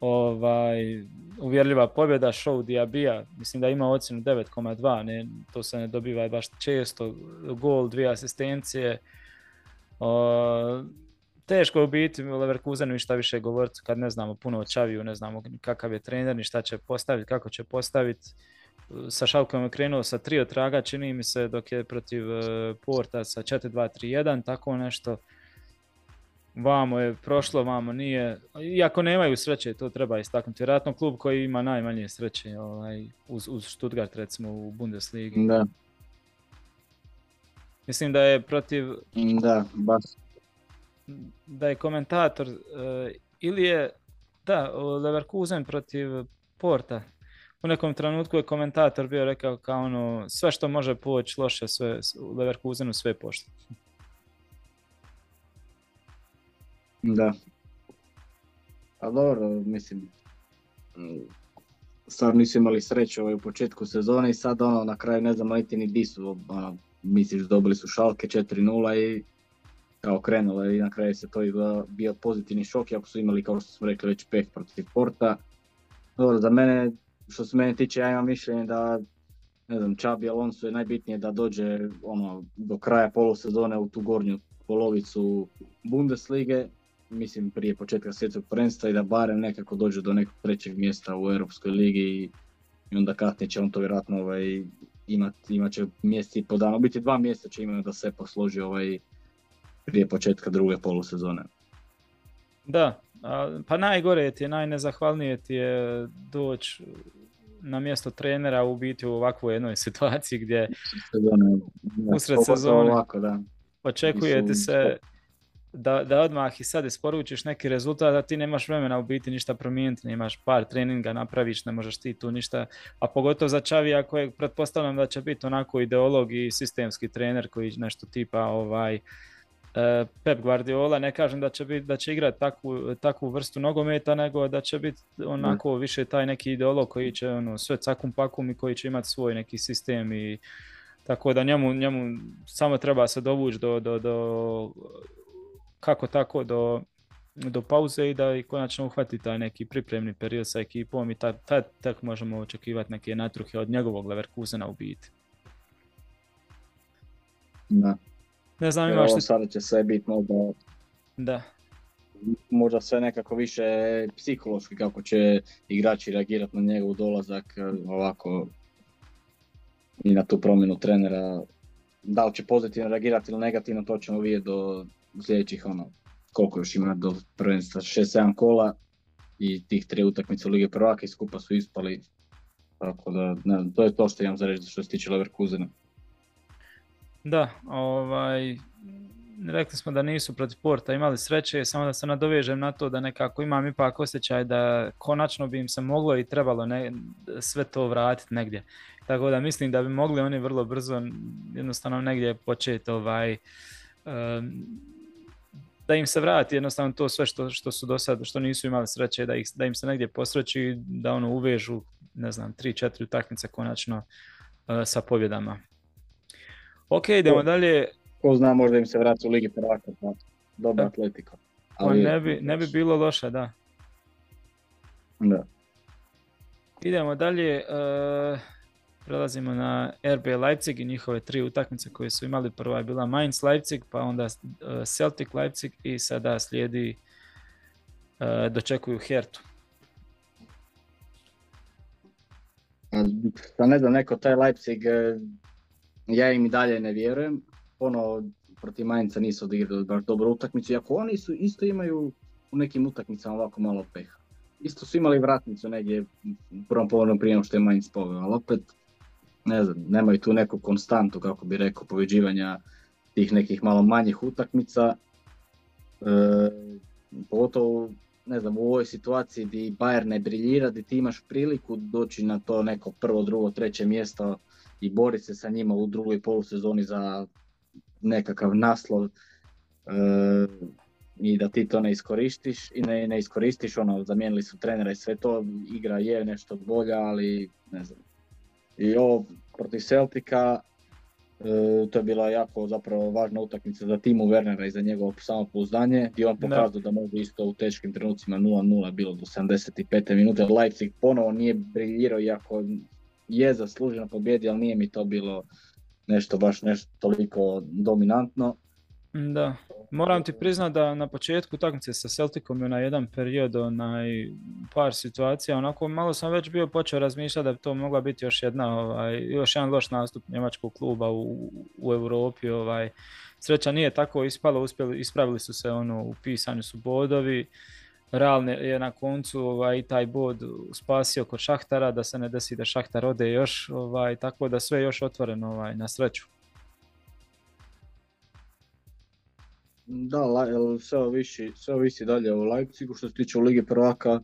Ovaj, uvjerljiva pobjeda show Diabija, mislim da ima ocjenu 9,2, ne, to se ne dobiva baš često, gol, dvije asistencije. O, teško je u biti Leverkusenu i šta više govoriti kad ne znamo puno o Čaviju, ne znamo kakav je trener ni šta će postaviti, kako će postaviti. Sa Šalkom je krenuo sa tri traga, čini mi se, dok je protiv e, Porta sa 4-2-3-1, tako nešto. Vamo je prošlo, vamo nije. Iako nemaju sreće, to treba istaknuti. Vjerojatno klub koji ima najmanje sreće ovaj, uz, uz Stuttgart recimo u Bundesligi. Da. Mislim da je protiv... Da, baš. Da je komentator, uh, ili je, da, Leverkusen protiv Porta. U nekom trenutku je komentator bio rekao kao ono, sve što može poći loše, sve, u Leverkusenu sve pošlo. Da. A dobro, mislim, stvarno nisu imali sreće ovaj u početku sezone i sad ono na kraju ne znam niti ni di su, ono, misliš dobili su šalke 4-0 i kao krenulo i na kraju se to izgleda bio pozitivni šok, iako su imali kao što smo rekli već peh protiv Porta. Dobro, za mene, što se mene tiče, ja imam mišljenje da ne znam, Čabi Alonso je najbitnije da dođe ono, do kraja polusezone u tu gornju polovicu Bundeslige, mislim prije početka svjetskog prvenstva i da barem nekako dođe do nekog trećeg mjesta u Europskoj ligi i, onda kasnije će on to vjerojatno ovaj, imat, imat će mjesec po dana, biti dva mjeseca će imati da se posloži ovaj, prije početka druge polusezone. Da, pa najgore ti je, najnezahvalnije ti je doći na mjesto trenera u biti u ovakvoj jednoj [laughs] situaciji gdje usred sezone ovako, da. očekuje ti se da, da odmah i sad isporučiš neki rezultat, da ti nemaš vremena u biti ništa promijeniti, nemaš par treninga napraviš, ne možeš ti tu ništa, a pogotovo za Čavija kojeg pretpostavljam da će biti onako ideolog i sistemski trener koji nešto tipa ovaj Pep Guardiola, ne kažem da će, biti, da će igrati takvu, takvu vrstu nogometa, nego da će biti onako više taj neki ideolog koji će ono, sve cakum pakum i koji će imati svoj neki sistem i tako da njemu, njemu samo treba se dovući do, do, do kako tako do, do pauze i da i konačno uhvati taj neki pripremni period sa ekipom i tad, tad tek možemo očekivati neke natruhe od njegovog Leverkusena u biti. Da. Ne znam imaš ti... Sada će sve biti možda... Da. Možda sve nekako više psihološki kako će igrači reagirati na njegov dolazak ovako i na tu promjenu trenera. Da li će pozitivno reagirati ili negativno, to ćemo vidjeti do sljedećih ono, koliko još ima do prvenstva, 6-7 kola i tih tri utakmice u Lige prvaka i skupa su ispali. Tako da, ne to je to što imam za reći što se tiče Leverkusena. Da, ovaj, rekli smo da nisu protiv Porta imali sreće, samo da se nadovežem na to da nekako imam ipak osjećaj da konačno bi im se moglo i trebalo ne, sve to vratiti negdje. Tako da mislim da bi mogli oni vrlo brzo jednostavno negdje početi ovaj, da im se vrati jednostavno to sve što, što su do sada, što nisu imali sreće, da, ih, da im se negdje posreći da ono uvežu, ne znam, 3-4 utakmice konačno uh, sa pobjedama. Ok, idemo dalje. Ko zna, možda im se vrati u Ligi prvaka, pa dobra atletika. Ali ne bi, ne bi bilo loše, da. Da. Idemo dalje. Uh, Prelazimo na RB Leipzig i njihove tri utakmice koje su imali. Prva je bila Mainz Leipzig, pa onda uh, Celtic Leipzig i sada slijedi uh, dočekuju Hertu. Pa ne znam, neko taj Leipzig, ja im i dalje ne vjerujem. Ono, protiv Mainza nisu odigrali baš dobru utakmicu, iako oni su, isto imaju u nekim utakmicama ovako malo peha. Isto su imali vratnicu negdje u prvom povodnom prije što je Mainz poveo, ali opet ne znam, nemaju tu neku konstantu, kako bi rekao, poveđivanja tih nekih malo manjih utakmica. E, pogotovo, ne znam, u ovoj situaciji gdje Bayern ne briljira, gdje ti imaš priliku doći na to neko prvo, drugo, treće mjesto i boriti se sa njima u drugoj polusezoni za nekakav naslov e, i da ti to ne iskoristiš i ne, ne iskoristiš, ono, zamijenili su trenera i sve to, igra je nešto bolja, ali ne znam, i ovo protiv Celtica, E, to je bila jako zapravo važna utakmica za timu Wernera i za njegovo samopouzdanje gdje on pokazao da. može isto u teškim trenucima 0-0 bilo do 75. minute. Leipzig ponovo nije briljirao iako je zasluženo pobjedi, ali nije mi to bilo nešto baš nešto toliko dominantno. Da, moram ti priznati da na početku utakmice sa Celticom je na jedan period onaj par situacija, onako malo sam već bio počeo razmišljati da bi to mogla biti još jedna ovaj, još jedan loš nastup njemačkog kluba u, u Europi, ovaj. Sreća nije tako ispalo, uspjeli, ispravili su se ono, u pisanju su bodovi. Realne je na koncu ovaj, taj bod spasio kod Šahtara da se ne desi da Šahtar ode još, ovaj, tako da sve još otvoreno ovaj, na sreću. Da, sve ovisi, sve ovisi dalje u Leipzigu što se tiče u Ligi prvaka.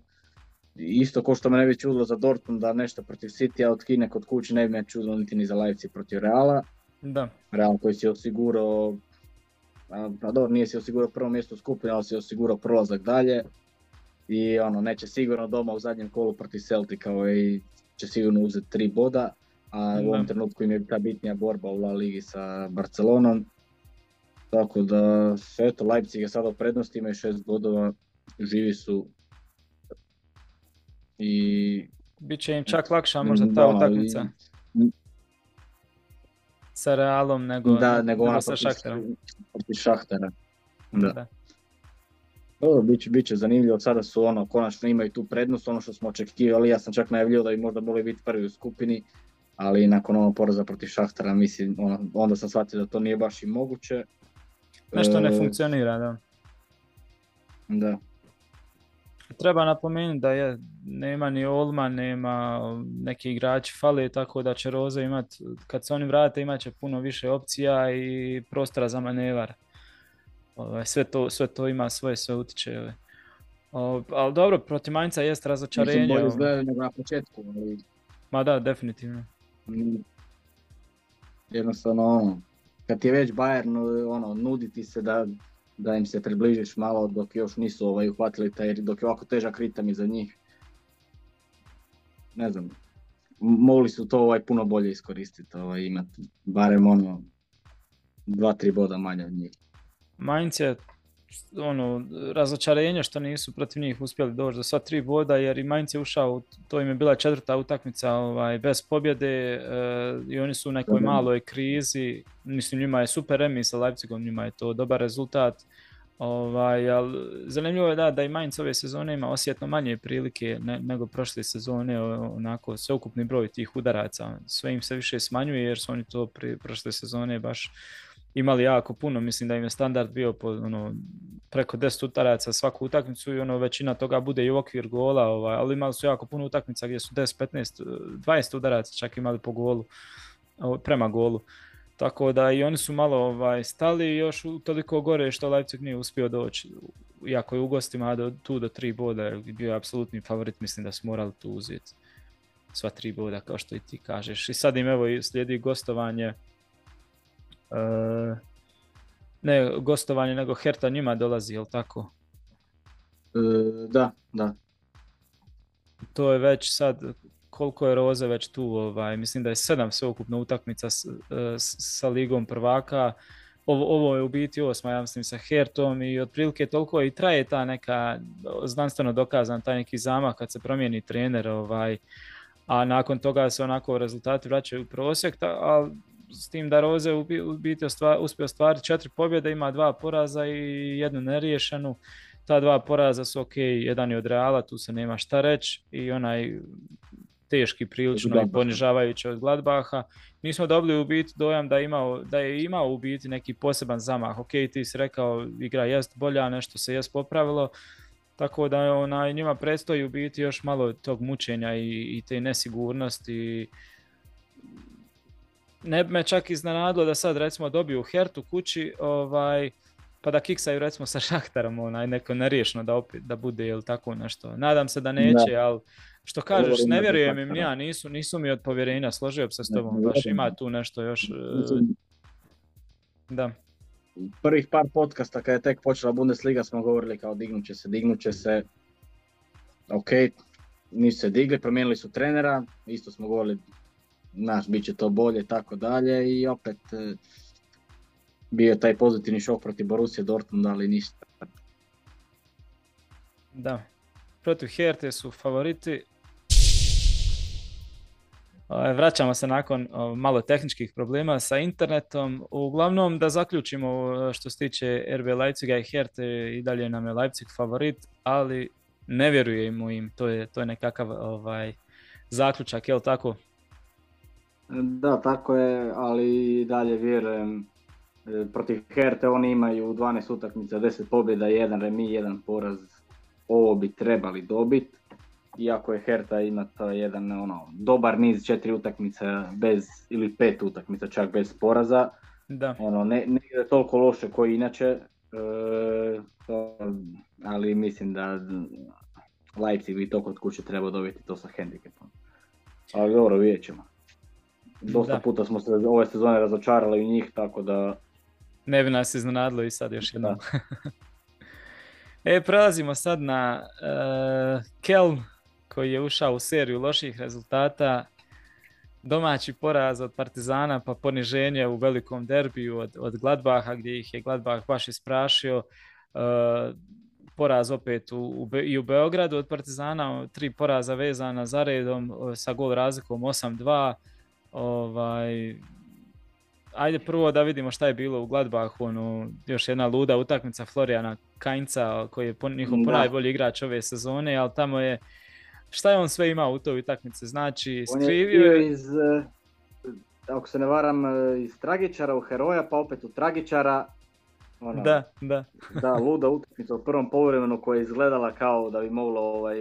Isto ko što me ne bi čudilo za Dortmund da nešto protiv City, a od Kine kod kuće ne bi me čudilo niti ni za Leipzig protiv Reala. Da. Real koji si osigurao, pa dobro nije si osigurao prvo mjesto u skupini, ali si osigurao prolazak dalje. I ono, neće sigurno doma u zadnjem kolu protiv Celtica i ovaj, će sigurno uzeti tri boda. A u ovom trenutku im je ta bitnija borba u La Ligi sa Barcelonom. Tako da, eto, Leipzig je sada u prednosti, imaju šest bodova, živi su i... Biće im čak lakša možda ta utakmica. Sa Realom nego, da, nego, nego sa Šahtarom. Protiv Šahtara. Da. da. Dobro, bit će, bit će zanimljivo, sada su ono, konačno imaju tu prednost, ono što smo očekivali, ja sam čak najavljivao da bi možda mogli biti prvi u skupini, ali nakon ono poraza protiv Šahtara, mislim, ono, onda sam shvatio da to nije baš i moguće. Nešto ne e, funkcionira, da. Da. Treba napomenuti da je, nema ni Olma, nema neki igrači fali, tako da će Roza imat, kad se oni vrate imat će puno više opcija i prostora za manevar. Ovaj, sve to, sve to ima svoje, sve utiče. Ali dobro, protiv Mainca jest razočarenje. Mislim bolje izgleda nego na početku. Ali... Ma da, definitivno. Mm. Jednostavno ono, kad ti je već Bayern ono, nuditi se da, da im se približiš malo dok još nisu ovaj, uhvatili taj, dok je ovako težak ritam iza njih. Ne znam, mogli su to ovaj, puno bolje iskoristiti, ovaj, imati barem ono dva, tri boda manje od njih. Mainz je ono, razočarenje što nisu protiv njih uspjeli doći do sva tri boda jer i Mainz je ušao, to im je bila četvrta utakmica ovaj, bez pobjede eh, i oni su u nekoj maloj krizi, mislim njima je super remis sa Leipzigom, njima je to dobar rezultat. Ovaj, ali zanimljivo je da, da i Mainz ove sezone ima osjetno manje prilike nego prošle sezone, onako sveukupni broj tih udaraca, sve im se više smanjuje jer su oni to pri, prošle sezone baš imali jako puno, mislim da im je standard bio po, ono, preko 10 utaraca svaku utakmicu i ono, većina toga bude i u okvir gola, ovaj, ali imali su jako puno utakmica gdje su 10, 15, 20 udaraca čak imali po golu, prema golu. Tako da i oni su malo ovaj, stali još toliko gore što Leipzig nije uspio doći, iako je u gostima do, tu do tri boda, bio je apsolutni favorit, mislim da su morali tu uzeti sva tri boda kao što i ti kažeš. I sad im evo slijedi gostovanje ne gostovanje, nego Herta njima dolazi, jel tako? E, da, da. To je već sad, koliko je Roze već tu, ovaj, mislim da je sedam sveukupno utakmica s, e, sa ligom prvaka. Ovo, ovo je u biti osma, ja mislim, sa Hertom i otprilike toliko i traje ta neka znanstveno dokazan taj neki zamah kad se promijeni trener, ovaj, a nakon toga se onako rezultati vraćaju u prosjek, ali s tim da Roze u biti uspio ostvariti četiri pobjede, ima dva poraza i jednu neriješenu. Ta dva poraza su ok, jedan je od Reala, tu se nema šta reći i onaj teški prilično i ponižavajući od Gladbaha. Nismo dobili u biti dojam da, imao, da je imao u biti neki poseban zamah. Ok, ti si rekao igra jest bolja, nešto se jest popravilo, tako da onaj, njima predstoji u biti još malo tog mučenja i, i te nesigurnosti ne bi me čak iznenadilo da sad recimo dobiju Hertu kući, ovaj, pa da kiksaju recimo sa Šahtarom, onaj, neko neriješno da, opet, da bude ili tako nešto. Nadam se da neće, ali što kažeš, ne vjerujem im ja, nisu, nisu mi od povjerenja, složio bi se s tobom, baš ima tu nešto još. E, da. Prvih par podcasta kada je tek počela Bundesliga smo govorili kao dignut će se, dignut će se. Ok, nisu se digli, promijenili su trenera, isto smo govorili naš, bit će to bolje, tako dalje i opet e, bio taj pozitivni šok protiv Borussia Dortmund, ali ništa. Da, protiv Herte su favoriti. Ovaj, vraćamo se nakon malo tehničkih problema sa internetom. Uglavnom da zaključimo što se tiče RB Leipziga i Herte i dalje nam je Leipzig favorit, ali ne vjerujemo im, to je, to je nekakav ovaj, zaključak, jel tako? Da, tako je, ali dalje vjerujem e, protiv Herte oni imaju 12 utakmica, 10 pobjeda, jedan remi, jedan poraz. Ovo bi trebali dobiti. Iako je Herta ima to jedan ono, dobar niz četiri utakmice bez, ili pet utakmica čak bez poraza. Da. Ono, ne, ne je toliko loše koji inače, e, ali mislim da Leipzig bi to kod kuće trebao dobiti to sa hendikepom. Ali dobro, vidjet ćemo. Dosta puta smo se ove sezone razočarali u njih, tako da... Ne bi nas iznenadilo i sad još jednom. [laughs] e, prelazimo sad na uh, Kelm, koji je ušao u seriju loših rezultata. Domaći poraz od Partizana pa poniženje u velikom derbiju od, od Gladbaha gdje ih je Gladbach baš isprašio. Uh, poraz opet u, i u Beogradu od Partizana, tri poraza vezana za redom sa gol razlikom 8-2. Ovaj, ajde prvo da vidimo šta je bilo u Gladbachu, ono, još jedna luda utakmica Florijana Kajnca koji je njihov najbolji igrač ove sezone, ali tamo je šta je on sve imao u toj utakmici, znači skrivio je... iz, eh, ako se ne varam, eh, iz tragičara u heroja, pa opet u tragičara, ono, da, da. da, luda utakmica u prvom povremenu koja je izgledala kao da bi moglo ovaj,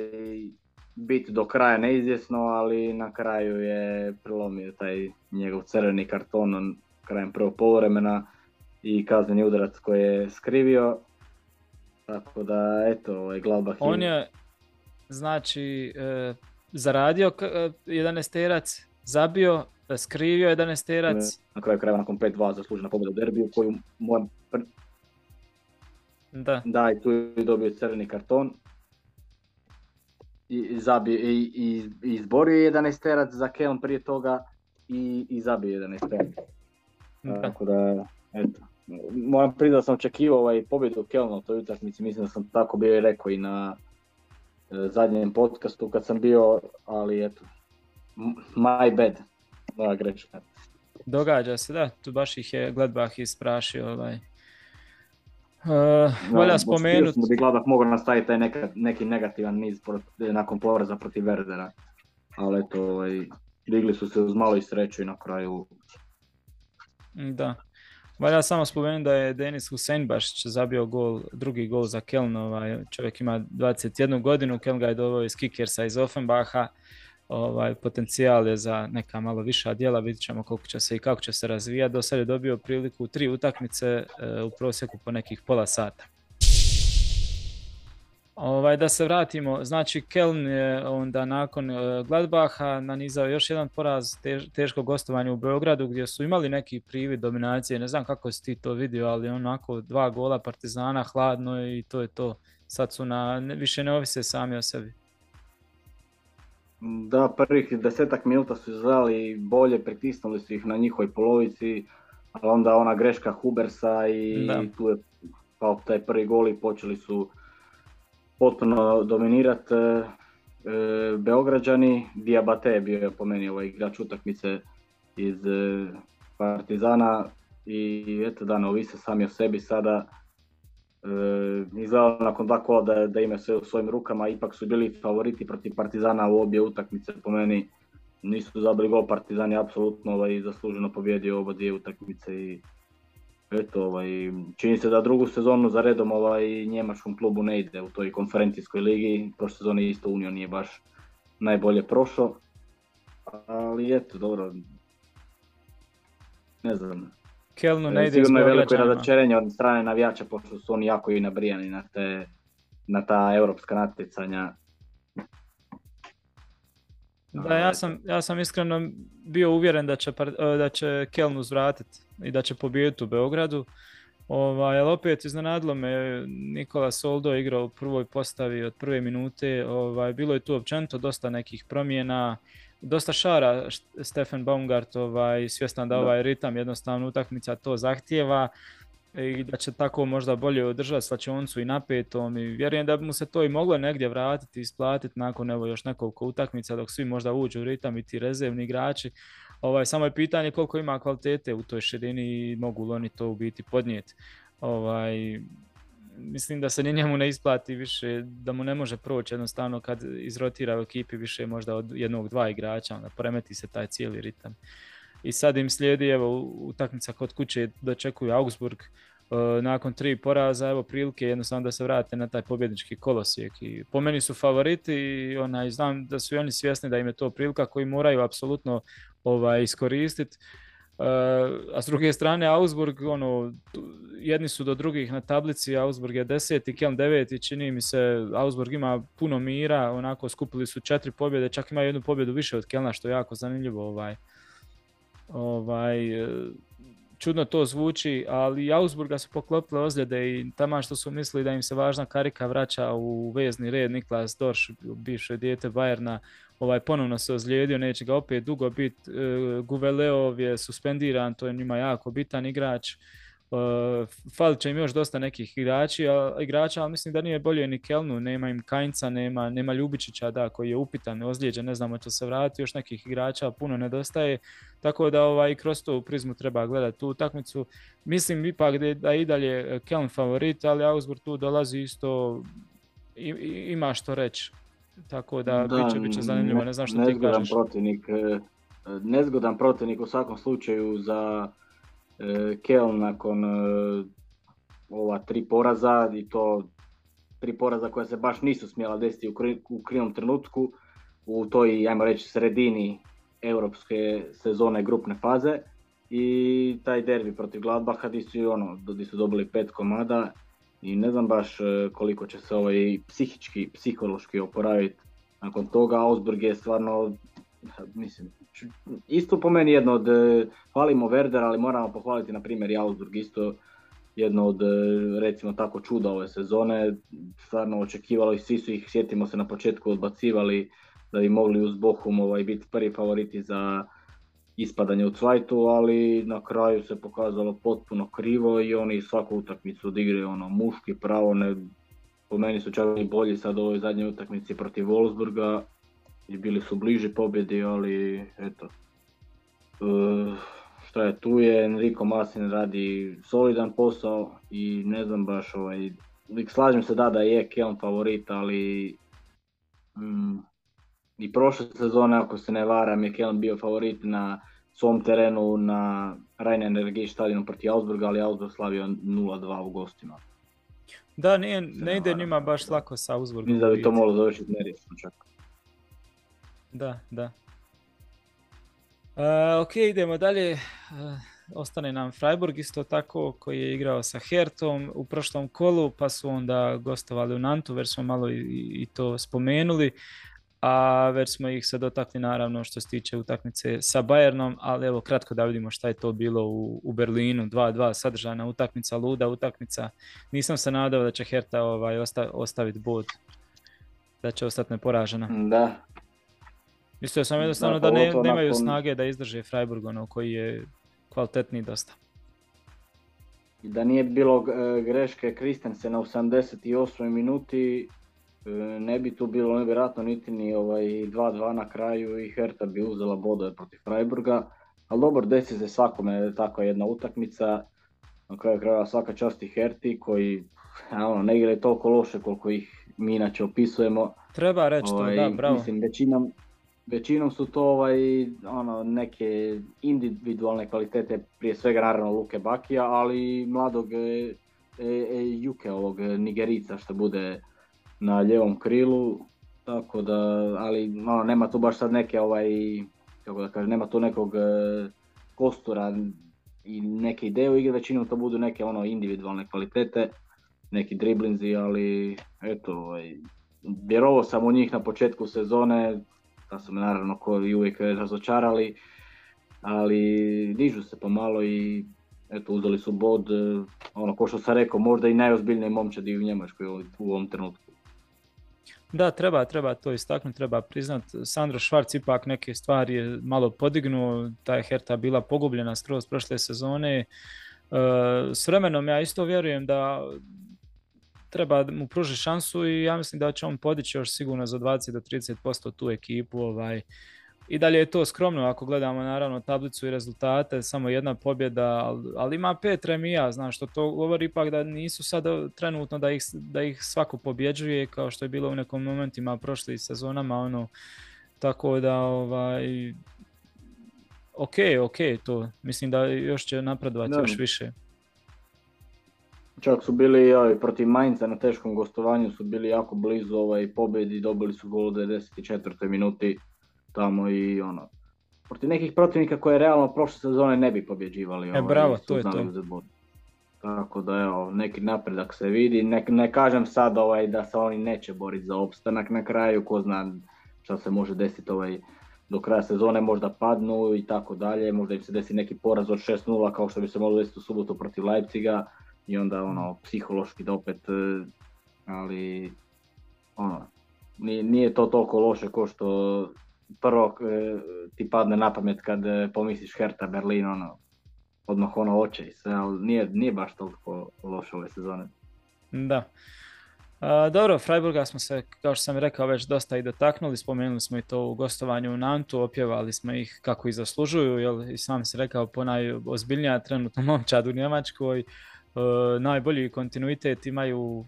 biti do kraja neizvjesno, ali na kraju je prelomio taj njegov crveni karton krajem prvog povremena i kazneni udarac koji je skrivio. Tako da, eto, ovaj Gladbach On je, znači, e, zaradio e, 11 terac, zabio, skrivio 11 terac. Na kraju krajeva nakon 5-2 zaslužena pobjeda u derbiju koju moram da. Da, i tu je dobio crveni karton. I, zabio, i, i, izborio je 11 terac za Kelm prije toga i, i zabio 11 terac. Tako da, eto. Moram priznati da sam očekivao ovaj pobjedu Kelma u toj utakmici, mislim da sam tako bio i rekao i na e, zadnjem podcastu kad sam bio, ali eto, my bad, moja greška. Događa se, da, tu baš ih je Gladbach isprašio ovaj, Uh, valja spomenuti... Da bi Gladbach mogao nastaviti taj neka, neki negativan niz nakon poraza protiv Verdera. Ali eto, ovaj, digli su se uz malo i sreću i na kraju... Da. Valja samo spomenuti da je Denis baš zabio gol, drugi gol za Keln. Ovaj, čovjek ima 21 godinu, Keln ga je doveo iz Kikersa iz Offenbaha ovaj, potencijal je za neka malo viša djela, vidjet ćemo koliko će se i kako će se razvijati. Do sad je dobio priliku tri utakmice e, u prosjeku po nekih pola sata. Ovaj, da se vratimo, znači Keln je onda nakon e, Gladbaha nanizao još jedan poraz, teško gostovanje u Beogradu gdje su imali neki privid dominacije, ne znam kako si ti to vidio, ali onako dva gola Partizana, hladno i to je to. Sad su na, više ne ovise sami o sebi. Da, prvih desetak minuta su izgledali bolje, pritisnuli su ih na njihovoj polovici, ali onda ona greška Hubersa i tu je kao taj prvi gol i počeli su potpuno dominirati e, e, Beograđani. Diabate je bio po meni ovaj igrač utakmice iz e, Partizana i eto da ne ovise sami o sebi sada izgledalo nakon dva kola da, da ima sve u svojim rukama, ipak su bili favoriti protiv Partizana u obje utakmice po meni. Nisu zabili gol Partizan je apsolutno ovaj, zasluženo pobjedio oba dvije utakmice i eto, ovaj, čini se da drugu sezonu za redom ovaj, njemačkom klubu ne ide u toj konferencijskoj ligi. Prošle sezone isto Unio nije baš najbolje prošao. Ali eto, dobro. Ne znam, Kelnu ne ide Sigurno je veliko razočarenje od strane navijača, pošto su oni jako i nabrijani na, te, na ta europska natjecanja. Da, ja sam, ja sam iskreno bio uvjeren da će, e, da će Keln uzvratiti i da će pobijediti u Beogradu. Ovaj, ali opet iznenadilo me, Nikola Soldo igrao u prvoj postavi od prve minute. Ovaj, bilo je tu općenito dosta nekih promjena. Dosta šara Stefan Baumgart ovaj, svjestan da, ovaj ritam jednostavno utakmica to zahtjeva i da će tako možda bolje održati slačioncu i napetom i vjerujem da bi mu se to i moglo negdje vratiti i isplatiti nakon evo još nekoliko utakmica dok svi možda uđu u ritam i ti rezervni igrači. Ovaj, samo je pitanje koliko ima kvalitete u toj širini i mogu li oni to u biti podnijeti. Ovaj, mislim da se ni njemu ne isplati više, da mu ne može proći jednostavno kad izrotira u ekipi više možda od jednog, dva igrača, onda poremeti se taj cijeli ritam. I sad im slijedi, evo, utakmica kod kuće dočekuju Augsburg, e, nakon tri poraza, evo prilike jednostavno da se vrate na taj pobjednički kolosijek. I po meni su favoriti i onaj, znam da su i oni svjesni da im je to prilika koji moraju apsolutno ovaj, iskoristiti. A s druge strane Augsburg, ono, jedni su do drugih na tablici, Augsburg je deseti, Keln deveti, čini mi se, Augsburg ima puno mira, onako skupili su četiri pobjede, čak ima jednu pobjedu više od Kelna, što je jako zanimljivo. Ovaj, ovaj, čudno to zvuči, ali Augsburga su poklopile ozljede i tamo što su mislili da im se važna karika vraća u vezni red Niklas Dorš, bivše dijete Bajerna, ovaj ponovno se ozlijedio, neće ga opet dugo biti. E, Guveleov je suspendiran, to je njima jako bitan igrač. Uh, falit će im još dosta nekih igrači, a, igrača, ali mislim da nije bolje ni Kelnu, nema im Kajnca, nema, nema Ljubičića da, koji je upitan, ozlijeđen, ne znamo će se vratiti, još nekih igrača puno nedostaje, tako da ovaj, kroz tu prizmu treba gledati tu utakmicu. Mislim ipak da, da i dalje Keln favorit, ali Augsburg tu dolazi isto, ima što reći. Tako da, da bit, će, bit će zanimljivo, ne znam što ti kažeš. Protivnik, e, nezgodan protivnik u svakom slučaju za e, Kel nakon e, ova tri poraza i to tri poraza koja se baš nisu smjela desiti u, u krivom trenutku u toj, ajmo reći, sredini europske sezone grupne faze i taj derbi protiv Gladbaha gdje su, ono, su dobili pet komada i ne znam baš e, koliko će se ovaj psihički, psihološki oporaviti nakon toga. Augsburg je stvarno, mislim, isto po meni jedno od, e, hvalimo Werder, ali moramo pohvaliti na primjer i Augsburg isto jedno od, e, recimo tako, čuda ove sezone. Stvarno očekivalo i svi su ih, sjetimo se na početku, odbacivali da bi mogli uz Bochum ovaj, biti prvi favoriti za ispadanje u cvajtu, ali na kraju se pokazalo potpuno krivo i oni svaku utakmicu odigraju ono muški pravo, ne, po meni su čak i bolji sad u ovoj zadnjoj utakmici protiv Wolfsburga i bili su bliži pobjedi, ali eto. E, šta je tu je, Enrico Masin radi solidan posao i ne znam baš ovaj, slažem se da da je Kelm favorit, ali mm, i prošle sezone, ako se ne varam, je Kelm bio favorit na svom terenu na Rhein Energie stadionu protiv Augsburga, ali Augsburg slavio 0-2 u gostima. Da, nije, ne ide njima baš lako sa Augsburgom. Mislim da bi to moglo završiti neriješno čak. Da, da. Uh, ok, idemo dalje. Uh, ostane nam Freiburg isto tako koji je igrao sa Hertom u prošlom kolu pa su onda gostovali u Nantu, već smo malo i, i to spomenuli a već smo ih se dotakli naravno što se tiče utakmice sa Bayernom, ali evo kratko da vidimo šta je to bilo u, u Berlinu, 2-2 sadržajna utakmica, luda utakmica. Nisam se nadao da će Herta ovaj, osta, ostaviti bod, da će ostati neporažena. Da. Mislio sam jednostavno da, ne, nemaju snage da izdrže Freiburg ono, koji je kvalitetniji dosta. Da nije bilo e, greške Kristensena u 78. minuti, ne bi tu bilo nevjerojatno niti ni ovaj 2-2 na kraju i Hertha bi uzela bodove protiv Freiburga. Ali dobro, desi se svakome takva jedna utakmica. Na kraju krajeva svaka čast i Herti koji ono, ne igraju toliko loše koliko ih mi inače opisujemo. Treba reći to, da, ovaj, bravo. Mislim, većinom, većinom su to ovaj, ono, neke individualne kvalitete, prije svega naravno Luke Bakija, ali mladog e, e, e Juke, ovog Nigerica što bude na ljevom krilu, tako da, ali ono, nema tu baš sad neke ovaj, kako da kažem, nema tu nekog e, kostura i neke ideje u igri, većinom to budu neke ono individualne kvalitete, neki driblinzi, ali eto, ovaj, vjerovao sam u njih na početku sezone, da su me naravno koji uvijek razočarali, ali dižu se pomalo i eto uzeli su bod, e, ono ko što sam rekao, možda i najozbiljniji momčadi u Njemačkoj u ovom trenutku. Da, treba, treba to istaknuti, treba priznat. Sandro Švarc ipak neke stvari je malo podignuo, ta je Herta bila pogubljena skroz prošle sezone. E, s vremenom ja isto vjerujem da treba mu pružiti šansu i ja mislim da će on podići još sigurno za 20 do 30% tu ekipu. Ovaj, i dalje je to skromno ako gledamo naravno tablicu i rezultate, samo jedna pobjeda, ali, ima pet remija, znaš, što to govori ipak da nisu sada trenutno da ih, da ih svako pobjeđuje kao što je bilo u nekom momentima prošlih sezonama, ono, tako da ovaj, ok, ok, to mislim da još će napredovati još više. Čak su bili ja, protiv Mainza na teškom gostovanju su bili jako blizu ovaj pobjedi, dobili su gol u 94. minuti tamo i ono, protiv nekih protivnika koje realno prošle sezone ne bi pobjeđivali. E, ovaj, bravo, to je to. Tako da evo, neki napredak se vidi, ne, ne kažem sad ovaj, da se oni neće boriti za opstanak na kraju, ko zna šta se može desiti ovaj, do kraja sezone, možda padnu i tako dalje, možda im se desi neki poraz od 6-0 kao što bi se moglo desiti u subotu protiv Leipziga i onda ono, psihološki da opet, e, ali ono, nije, nije to toliko loše kao što prvo e, ti padne na pamet kad e, pomisliš Hertha Berlin, ono, odmah ono oče i sve, ali nije, nije baš toliko loše ove sezone. Da. dobro, Freiburga smo se, kao što sam rekao, već dosta i dotaknuli, spomenuli smo i to u gostovanju u Nantu, opjevali smo ih kako i zaslužuju, jer i sam se rekao po najozbiljnija trenutno momčad u Njemačkoj, e, najbolji kontinuitet imaju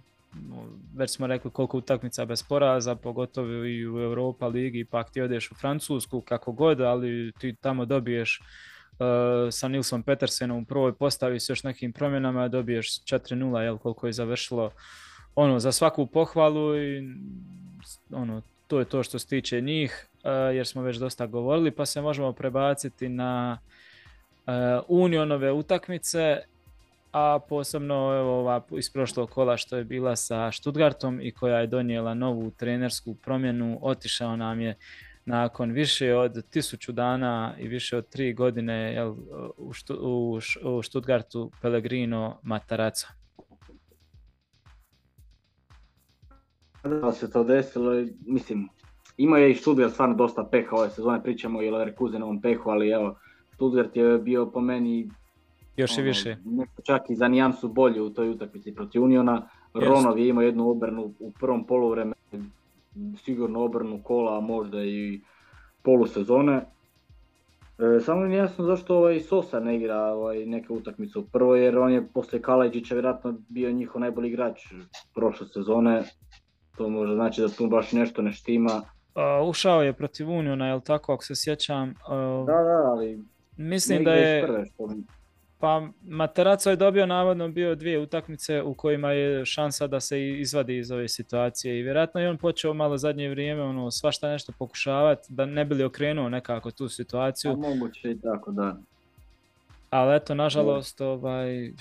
već smo rekli koliko utakmica bez poraza, pogotovo i u Europa ligi, ipak ti odeš u Francusku kako god, ali ti tamo dobiješ uh, sa Nilsom Petersenom u prvoj postavi s još nekim promjenama, dobiješ 4-0, jel, koliko je završilo ono, za svaku pohvalu i ono, to je to što se tiče njih, uh, jer smo već dosta govorili, pa se možemo prebaciti na uh, Unionove utakmice a posebno evo, ova iz prošlog kola što je bila sa Stuttgartom i koja je donijela novu trenersku promjenu, otišao nam je nakon više od tisuću dana i više od tri godine jel, u, štu, u, u Stuttgartu Pellegrino Mataraca. Da se to desilo, mislim, ima je i Stuttgart stvarno dosta peha ove sezone, pričamo i o Leverkusenovom pehu, ali evo, Stuttgart je bio po meni još i ono, više. Nešto čak i za nijansu bolje u toj utakmici protiv Uniona. Ronov je imao jednu obrnu u prvom poluvremenu, sigurno obrnu kola, a možda i polusezone. E, samo mi jasno zašto ovaj Sosa ne igra ovaj, neke utakmice u prvoj, jer on je poslije Kalajđića vjerojatno bio njihov najbolji igrač prošle sezone. To može znači da tu baš nešto ne štima. ušao je protiv Uniona, jel tako, ako se sjećam? da, da, ali... Mislim da je... Pa Materaco je dobio navodno bio dvije utakmice u kojima je šansa da se izvadi iz ove situacije i vjerojatno je on počeo malo zadnje vrijeme ono svašta nešto pokušavati da ne bi li okrenuo nekako tu situaciju. A moguće i tako da. Ali eto nažalost ovaj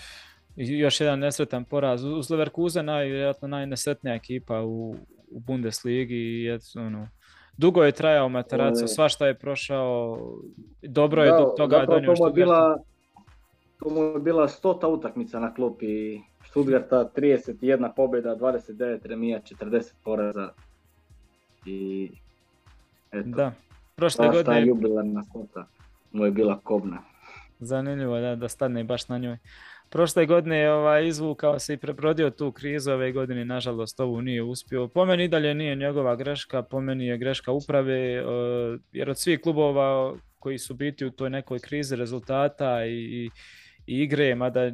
još jedan nesretan poraz. Uz Leverkusen najvjerojatno najnesretnija ekipa u, u Bundesligi i eto, ono, dugo je trajao Materaco, svašta je prošao, dobro je do toga donio što bila to mu je bila stota utakmica na klupi Stuttgarta, 31 pobjeda, 29 remija, 40 poraza. I eto. Da, prošle godine... jubilarna stota mu je bila kobna. Zanimljivo da, da stane baš na njoj. Prošle godine je ovaj, izvukao se i prebrodio tu krizu, ove godine nažalost ovu nije uspio. Po meni dalje nije njegova greška, po meni je greška uprave, eh, jer od svih klubova koji su biti u toj nekoj krizi rezultata i, i igre, mada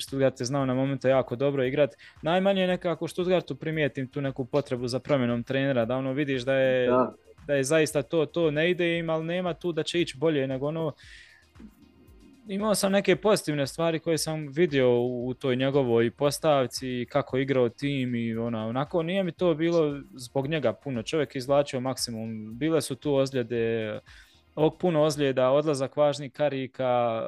Stuttgart je znao na momente jako dobro igrat. Najmanje nekako u Stuttgartu primijetim tu neku potrebu za promjenom trenera, da ono vidiš da je, da. je zaista to, to ne ide im, ali nema tu da će ići bolje, nego ono, imao sam neke pozitivne stvari koje sam vidio u toj njegovoj postavci, kako igrao tim i ona, onako nije mi to bilo zbog njega puno. Čovjek izvlačio maksimum, bile su tu ozljede, ovog puno ozljeda, odlazak važnih karika,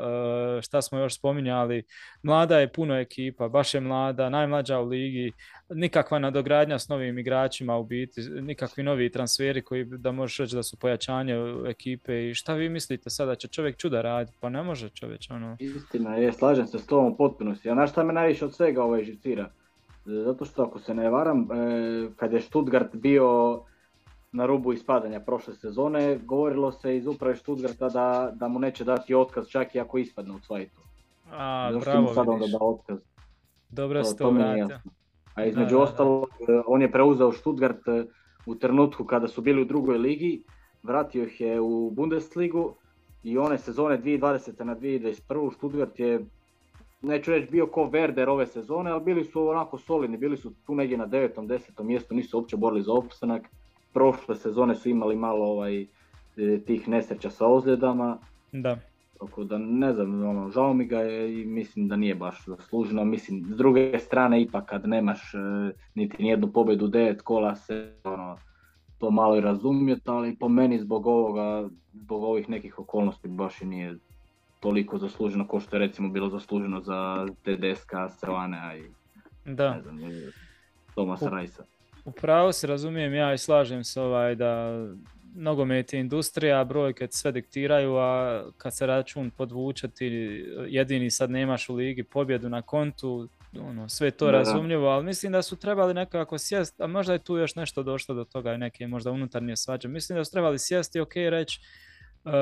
e, šta smo još spominjali, mlada je puno ekipa, baš je mlada, najmlađa u ligi, nikakva nadogradnja s novim igračima u biti, nikakvi novi transferi koji da možeš reći da su pojačanje ekipe. I šta vi mislite sada će čovjek čuda raditi, pa ne može čovjek ono. Istina je, slažem se s tobom potpunosti, a na šta me najviše od svega ovaj živcira? Zato što ako se ne varam, e, kad je Stuttgart bio na rubu ispadanja prošle sezone, govorilo se iz uprave Stuttgarta da, da mu neće dati otkaz čak i ako ispadne u Cvajtu. A, bravo, sad onda da otkaz? Dobro to, to A između ostalog, e, on je preuzeo Stuttgart u trenutku kada su bili u drugoj ligi, vratio ih je u Bundesligu i one sezone 2020. na 2021. Stuttgart je neću reći bio ko Werder ove sezone, ali bili su onako solidni, bili su tu negdje na 9. 10. mjestu, nisu uopće borili za opstanak. Prošle sezone su imali malo ovaj, e, tih nesreća sa ozljedama. Da. Tako da ne znam, ono, žao mi ga je i mislim da nije baš zasluženo. Mislim, s druge strane ipak kad nemaš e, niti nijednu pobjedu devet kola se ono, to malo i razumijete, ali po meni zbog ovoga, zbog ovih nekih okolnosti baš i nije toliko zasluženo kao što je recimo bilo zasluženo za Tedeska, Srvanea i da. ne znam, Thomas Rajsa. Upravo se razumijem ja i slažem se ovaj da nogomet je industrija, brojke sve diktiraju, a kad se račun podvuče ti jedini sad nemaš u ligi pobjedu na kontu, ono, sve to razumljivo, ali mislim da su trebali nekako sjesti, a možda je tu još nešto došlo do toga i neke možda unutarnje svađe. Mislim da su trebali sjesti, ok, reći, uh,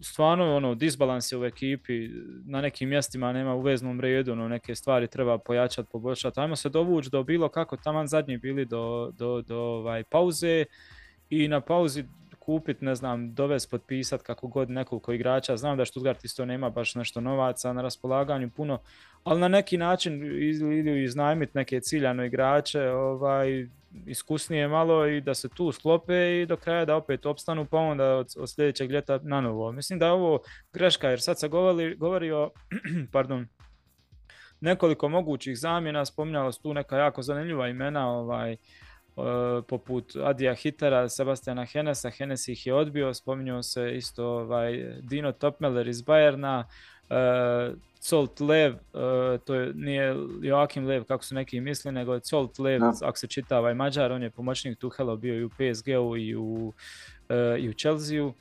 stvarno ono, disbalans je u ekipi, na nekim mjestima nema u veznom redu, ono, neke stvari treba pojačati, poboljšati. Ajmo se dovući do bilo kako, taman zadnji bili do, do, do ovaj, pauze i na pauzi kupiti, ne znam, dovesti, potpisati kako god nekoliko igrača. Znam da Stuttgart isto nema baš nešto novaca na raspolaganju puno, ali na neki način ili iznajmiti neke ciljano igrače, ovaj, iskusnije malo i da se tu sklope i do kraja da opet opstanu pa onda od, od sljedećeg ljeta na novo. Mislim da je ovo greška jer sad se govori, govori o [clears throat] pardon, nekoliko mogućih zamjena, spominjalo su tu neka jako zanimljiva imena, ovaj, poput Adija Hitera, Sebastiana Henesa, Henes ih je odbio, spominjao se isto ovaj, Dino Topmeller iz Bajerna, uh, Colt Lev, to je, nije Joakim Lev kako su neki misli, nego je Colt Lev, ako se čita ovaj Mađar, on je pomoćnik Tuhela bio i u PSG-u i u, i u Chelsea-u.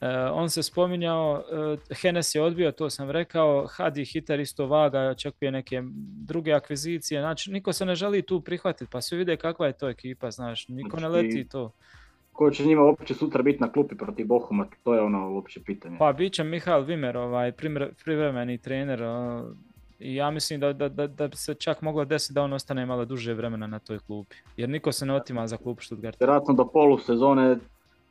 Uh, on se spominjao, uh, Henes je odbio, to sam rekao, Hadi Hiter isto vaga, očekuje neke druge akvizicije, znači niko se ne želi tu prihvatiti, pa svi vide kakva je to ekipa, znaš, niko ne znači, leti to. Ko će njima uopće sutra biti na klupi protiv Bohuma, to je ono uopće pitanje. Pa bit će Mihael Vimer, ovaj, privremeni trener, i ja mislim da, da, da, da bi se čak moglo desiti da on ostane malo duže vremena na toj klupi, jer niko se ne otima za klub Stuttgart. Vjerojatno do polu sezone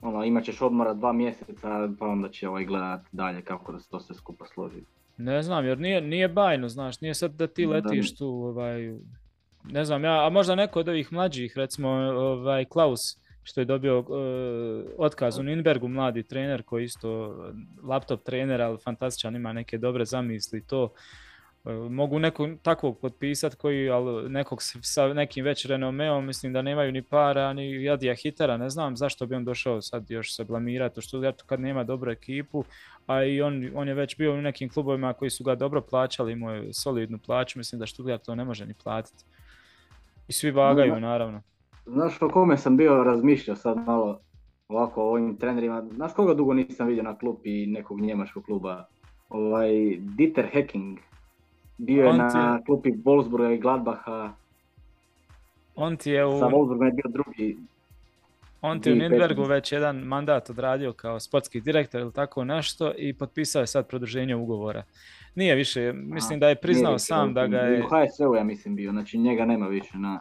ono, imat ćeš odmora dva mjeseca, pa onda će ovaj gledat dalje kako da se to sve skupa složi. Ne znam, jer nije, nije bajno, znaš, nije sad da ti letiš tu, ovaj, ne znam, ja, a možda neko od ovih mlađih, recimo ovaj, Klaus, što je dobio uh, otkaz u Ninbergu, mladi trener koji isto laptop trener, ali fantastičan, ima neke dobre zamisli to. E, mogu nekog takvog potpisati koji, ali nekog sa nekim već renomeom, mislim da nemaju ni para, ni Jadija Hitera, ne znam zašto bi on došao sad još se blamirati u Stuttgartu kad nema dobru ekipu, a i on, on je već bio u nekim klubovima koji su ga dobro plaćali, imao je solidnu plaću, mislim da Stuttgart to ne može ni platiti. I svi vagaju, naravno. Znaš o kome sam bio razmišljao sad malo ovako o ovim trenerima, znaš koga dugo nisam vidio na klupi nekog njemačkog kluba, ovaj Dieter Hecking, bio je na klupi Wolfsburga i Gladbacha. On ti je u... Sa Wolfsburgom je bio drugi. On ti je u Nidbergu već jedan mandat odradio kao sportski direktor ili tako nešto i potpisao je sad produženje ugovora. Nije više, mislim da je priznao sam da ga je... U HSV-u ja mislim bio, znači njega nema više na...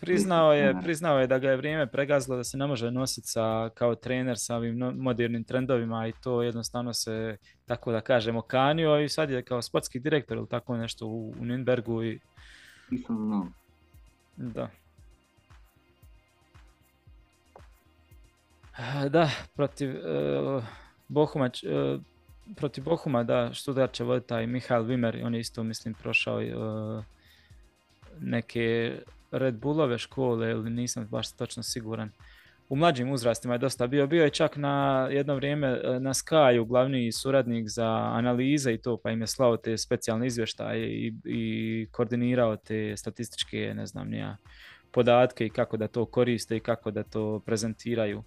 Priznao je, priznao je da ga je vrijeme pregazilo da se ne može nositi sa, kao trener sa ovim modernim trendovima i to jednostavno se, tako da kažemo, kanio i sad je kao sportski direktor ili tako nešto u, u Nürnbergu i... Nisam Da. Da, protiv uh, Bohuma, uh, protiv Bohuma, da, Stuttgart će voditi taj Mihael Wimmer, on je isto, mislim, prošao uh, neke Red Bullove škole ili nisam baš točno siguran. U mlađim uzrastima je dosta bio. Bio je čak na jedno vrijeme e, na Skyu glavni suradnik za analize i to, pa im je slao te specijalne izvještaje i, i koordinirao te statističke, ne znam, nija, podatke i kako da to koriste i kako da to prezentiraju.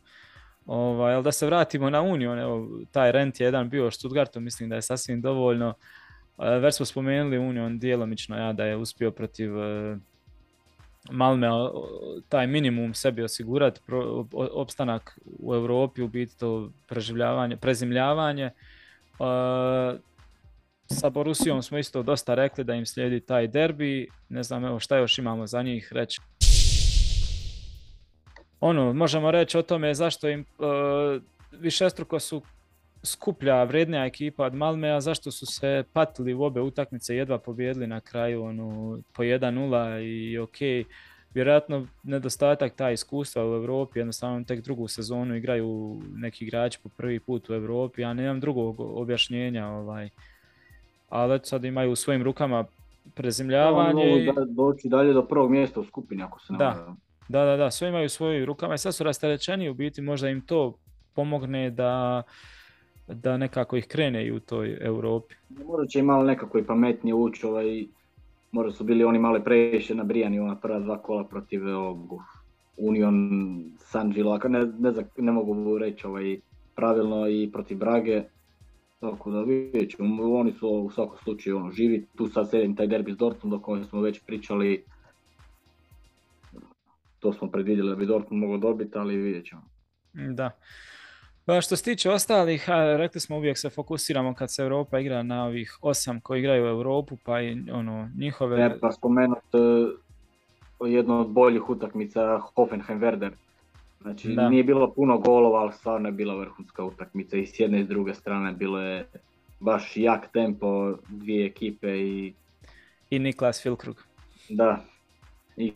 Ovaj, ali da se vratimo na Union, evo, taj rent je jedan bio Stuttgartu, mislim da je sasvim dovoljno. E, već smo spomenuli Union djelomično ja, da je uspio protiv e, Malme taj minimum sebi osigurati, opstanak u Europi, u biti to preživljavanje, prezimljavanje. Sa Borusijom smo isto dosta rekli da im slijedi taj derbi. Ne znam evo šta još imamo za njih reći. Ono, možemo reći o tome zašto im uh, višestruko su skuplja, vrednija ekipa od Malmea, zašto su se patili u obe utakmice, jedva pobjedili na kraju ono, po 1-0 i ok, vjerojatno nedostatak ta iskustva u Europi, jednostavno tek drugu sezonu igraju neki igrači po prvi put u Europi, ja nemam drugog objašnjenja, ovaj. ali sad imaju u svojim rukama prezimljavanje. i... doći dalje do prvog mjesta u skupini ako se ne da. da, da, da, sve imaju u svojim rukama i sad su rasterećeni u biti, možda im to pomogne da da nekako ih krene i u toj Europi. Možda će i malo nekako i pametnije ući, ovaj, možda su bili oni malo previše nabrijani ona prva dva kola protiv ovog Union San Gilo, ne, ne, ne mogu reći ovaj, pravilno i protiv Brage. Tako da vidjet ćemo, oni su u svakom slučaju ono, živi, tu sad sedim taj derbi s Dortmund o kojem smo već pričali, to smo predvidjeli da bi Dortmund mogao dobiti, ali vidjet ćemo. Da. Pa što se tiče ostalih, rekli smo uvijek se fokusiramo kad se Europa igra na ovih osam koji igraju u Europu, pa i ono, njihove... Ne, pa spomenut uh, jedno od boljih utakmica Hoffenheim-Werder. Znači nije bilo puno golova, ali stvarno je bila vrhunska utakmica i s jedne i s druge strane bilo je baš jak tempo dvije ekipe i... I Niklas Filkrug. Da, I,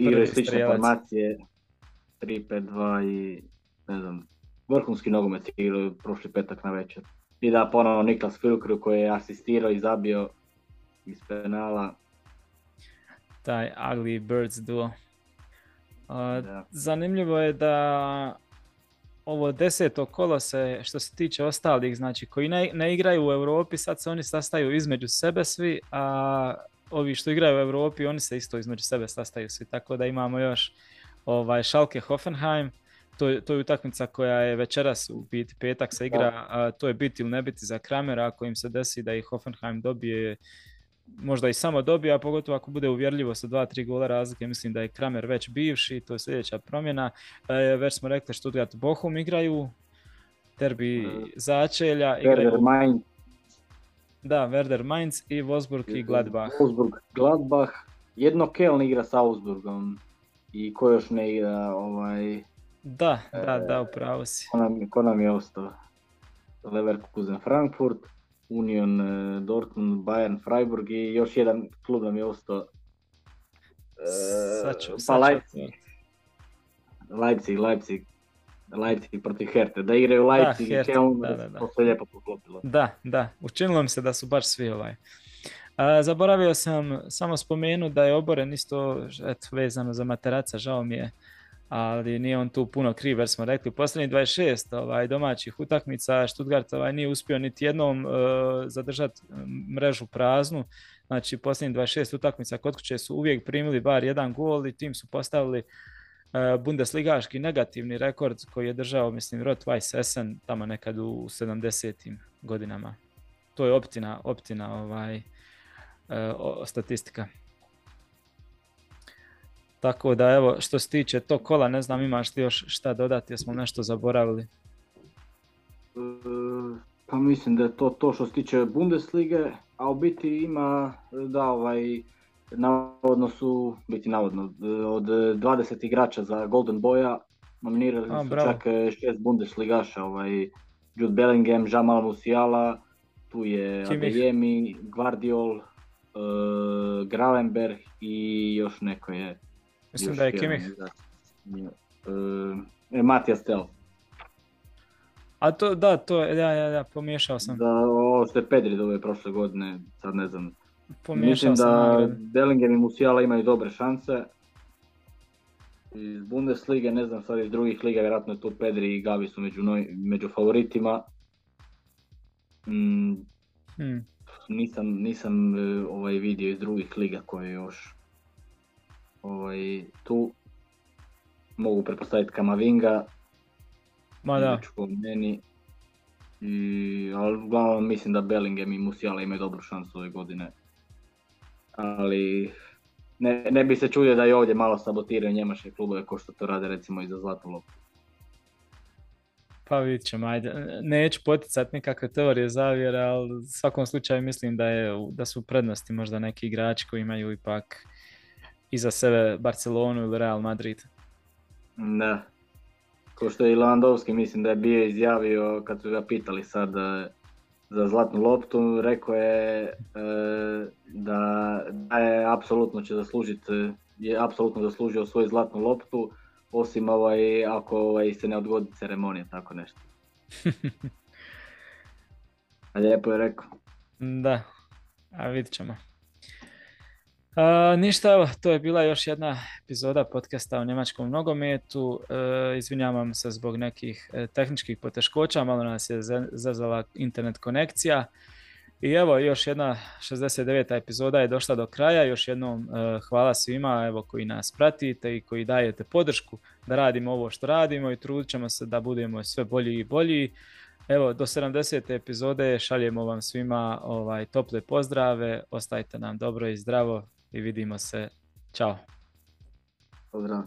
igraju slične formacije, 3-5-2 i ne znam, vrhunski nogomet prošli petak na večer. I da ponovno Niklas Filkru koji je asistirao i zabio iz penala. Taj Ugly Birds duo. Zanimljivo je da ovo deseto kolo se, što se tiče ostalih, znači koji ne, ne igraju u Europi, sad se oni sastaju između sebe svi, a ovi što igraju u Europi, oni se isto između sebe sastaju svi, tako da imamo još ovaj, Schalke Hoffenheim, to, to je utakmica koja je večeras u biti petak se igra, a to je biti ili ne biti za Kramera, ako im se desi da ih Hoffenheim dobije, možda i samo dobije, a pogotovo ako bude uvjerljivo sa dva, tri gola razlike, mislim da je Kramer već bivši, to je sljedeća promjena. E, već smo rekli Stuttgart Bochum igraju, derbi mm. začelja. Igraju... Werder Mainz. Da, Werder Mainz i Wolfsburg i Gladbach. Wolfsburg, Gladbach, jedno Keln igra sa Augsburgom i ko još ne igra ovaj, da, da, da, upravo si. Ko nam, ko nam je ostao? Leverkusen Frankfurt, Union e, Dortmund, Bayern Freiburg i još jedan klub nam je ostao. E, pa Leipzig. Leipzig, Leipzig. Leipzig protiv Herte. Da igraju Leipzig da, i Kelm, da, da, da. to se lijepo poklopilo. Da, da. Učinilo mi se da su baš svi ovaj. A, zaboravio sam samo spomenu da je oboren isto eto, vezano za materaca, žao mi je ali nije on tu puno kriv jer smo rekli posljednjih 26 ovaj, domaćih utakmica Stuttgart ovaj, nije uspio niti jednom uh, zadržati mrežu praznu. Znači posljednjih 26 utakmica kod kuće su uvijek primili bar jedan gol i tim su postavili uh, Bundesligaški negativni rekord koji je držao mislim Rot Weiss Essen tamo nekad u 70. godinama. To je optina, optina ovaj, statistika. Tako da evo, što se tiče tog kola, ne znam imaš li još šta dodati, jesmo nešto zaboravili? E, pa mislim da je to to što se tiče Bundeslige, a u biti ima, da ovaj, navodno su, biti navodno, od 20 igrača za Golden Boya, nominirali a, su bravo. čak šest Bundesligaša, ovaj, Jude Bellingham, Jamal Musiala, tu je Adeyemi, Guardiol, uh, Gravenberg i još neko je Mislim da je Kimih. E, Matija Stel. A to, da, to ja, ja, ja, pomiješao sam. Da, ovo što je Pedri dobe prošle godine, sad ne znam. Pomiješao Mislim da Bellingham i Musiala imaju dobre šanse. Iz Bundeslige, ne znam sad iz drugih liga, vjerojatno je tu Pedri i Gavi su među, noj, među favoritima. Mm, hmm. Nisam, nisam e, ovaj vidio iz drugih liga koje još ovaj, tu mogu pretpostaviti Kamavinga, Ma da. meni. I, ali uglavnom mislim da Bellingham i Musiala imaju dobru šansu ove godine. Ali ne, ne bi se čudio da i ovdje malo sabotiraju njemačke klubove kao što to rade recimo i za Zlatnu loptu. Pa vidit ćemo, ajde. Neću poticati nikakve teorije zavjere, ali u svakom slučaju mislim da, je, da su prednosti možda neki igrači koji imaju ipak iza sebe Barcelonu ili Real Madrid. Da. Ko što je i Lewandowski, mislim da je bio izjavio kad su ga pitali sad e, za zlatnu loptu, rekao je e, da, da je apsolutno će zaslužiti, je apsolutno zaslužio svoju zlatnu loptu, osim ovaj, ako ovaj, se ne odgodi ceremonija, tako nešto. [laughs] Lijepo je rekao. Da, a vidit ćemo. Ništa, evo, to je bila još jedna epizoda podcasta o njemačkom nogometu. E, izvinjavam se zbog nekih e, tehničkih poteškoća, malo nas je zazvala internet konekcija. I evo, još jedna 69. epizoda je došla do kraja. Još jednom e, hvala svima evo, koji nas pratite i koji dajete podršku da radimo ovo što radimo i trudit ćemo se da budemo sve bolji i bolji. Evo, do 70. epizode šaljemo vam svima ovaj, tople pozdrave. Ostajte nam dobro i zdravo i vidimo se. Ćao. Pozdrav.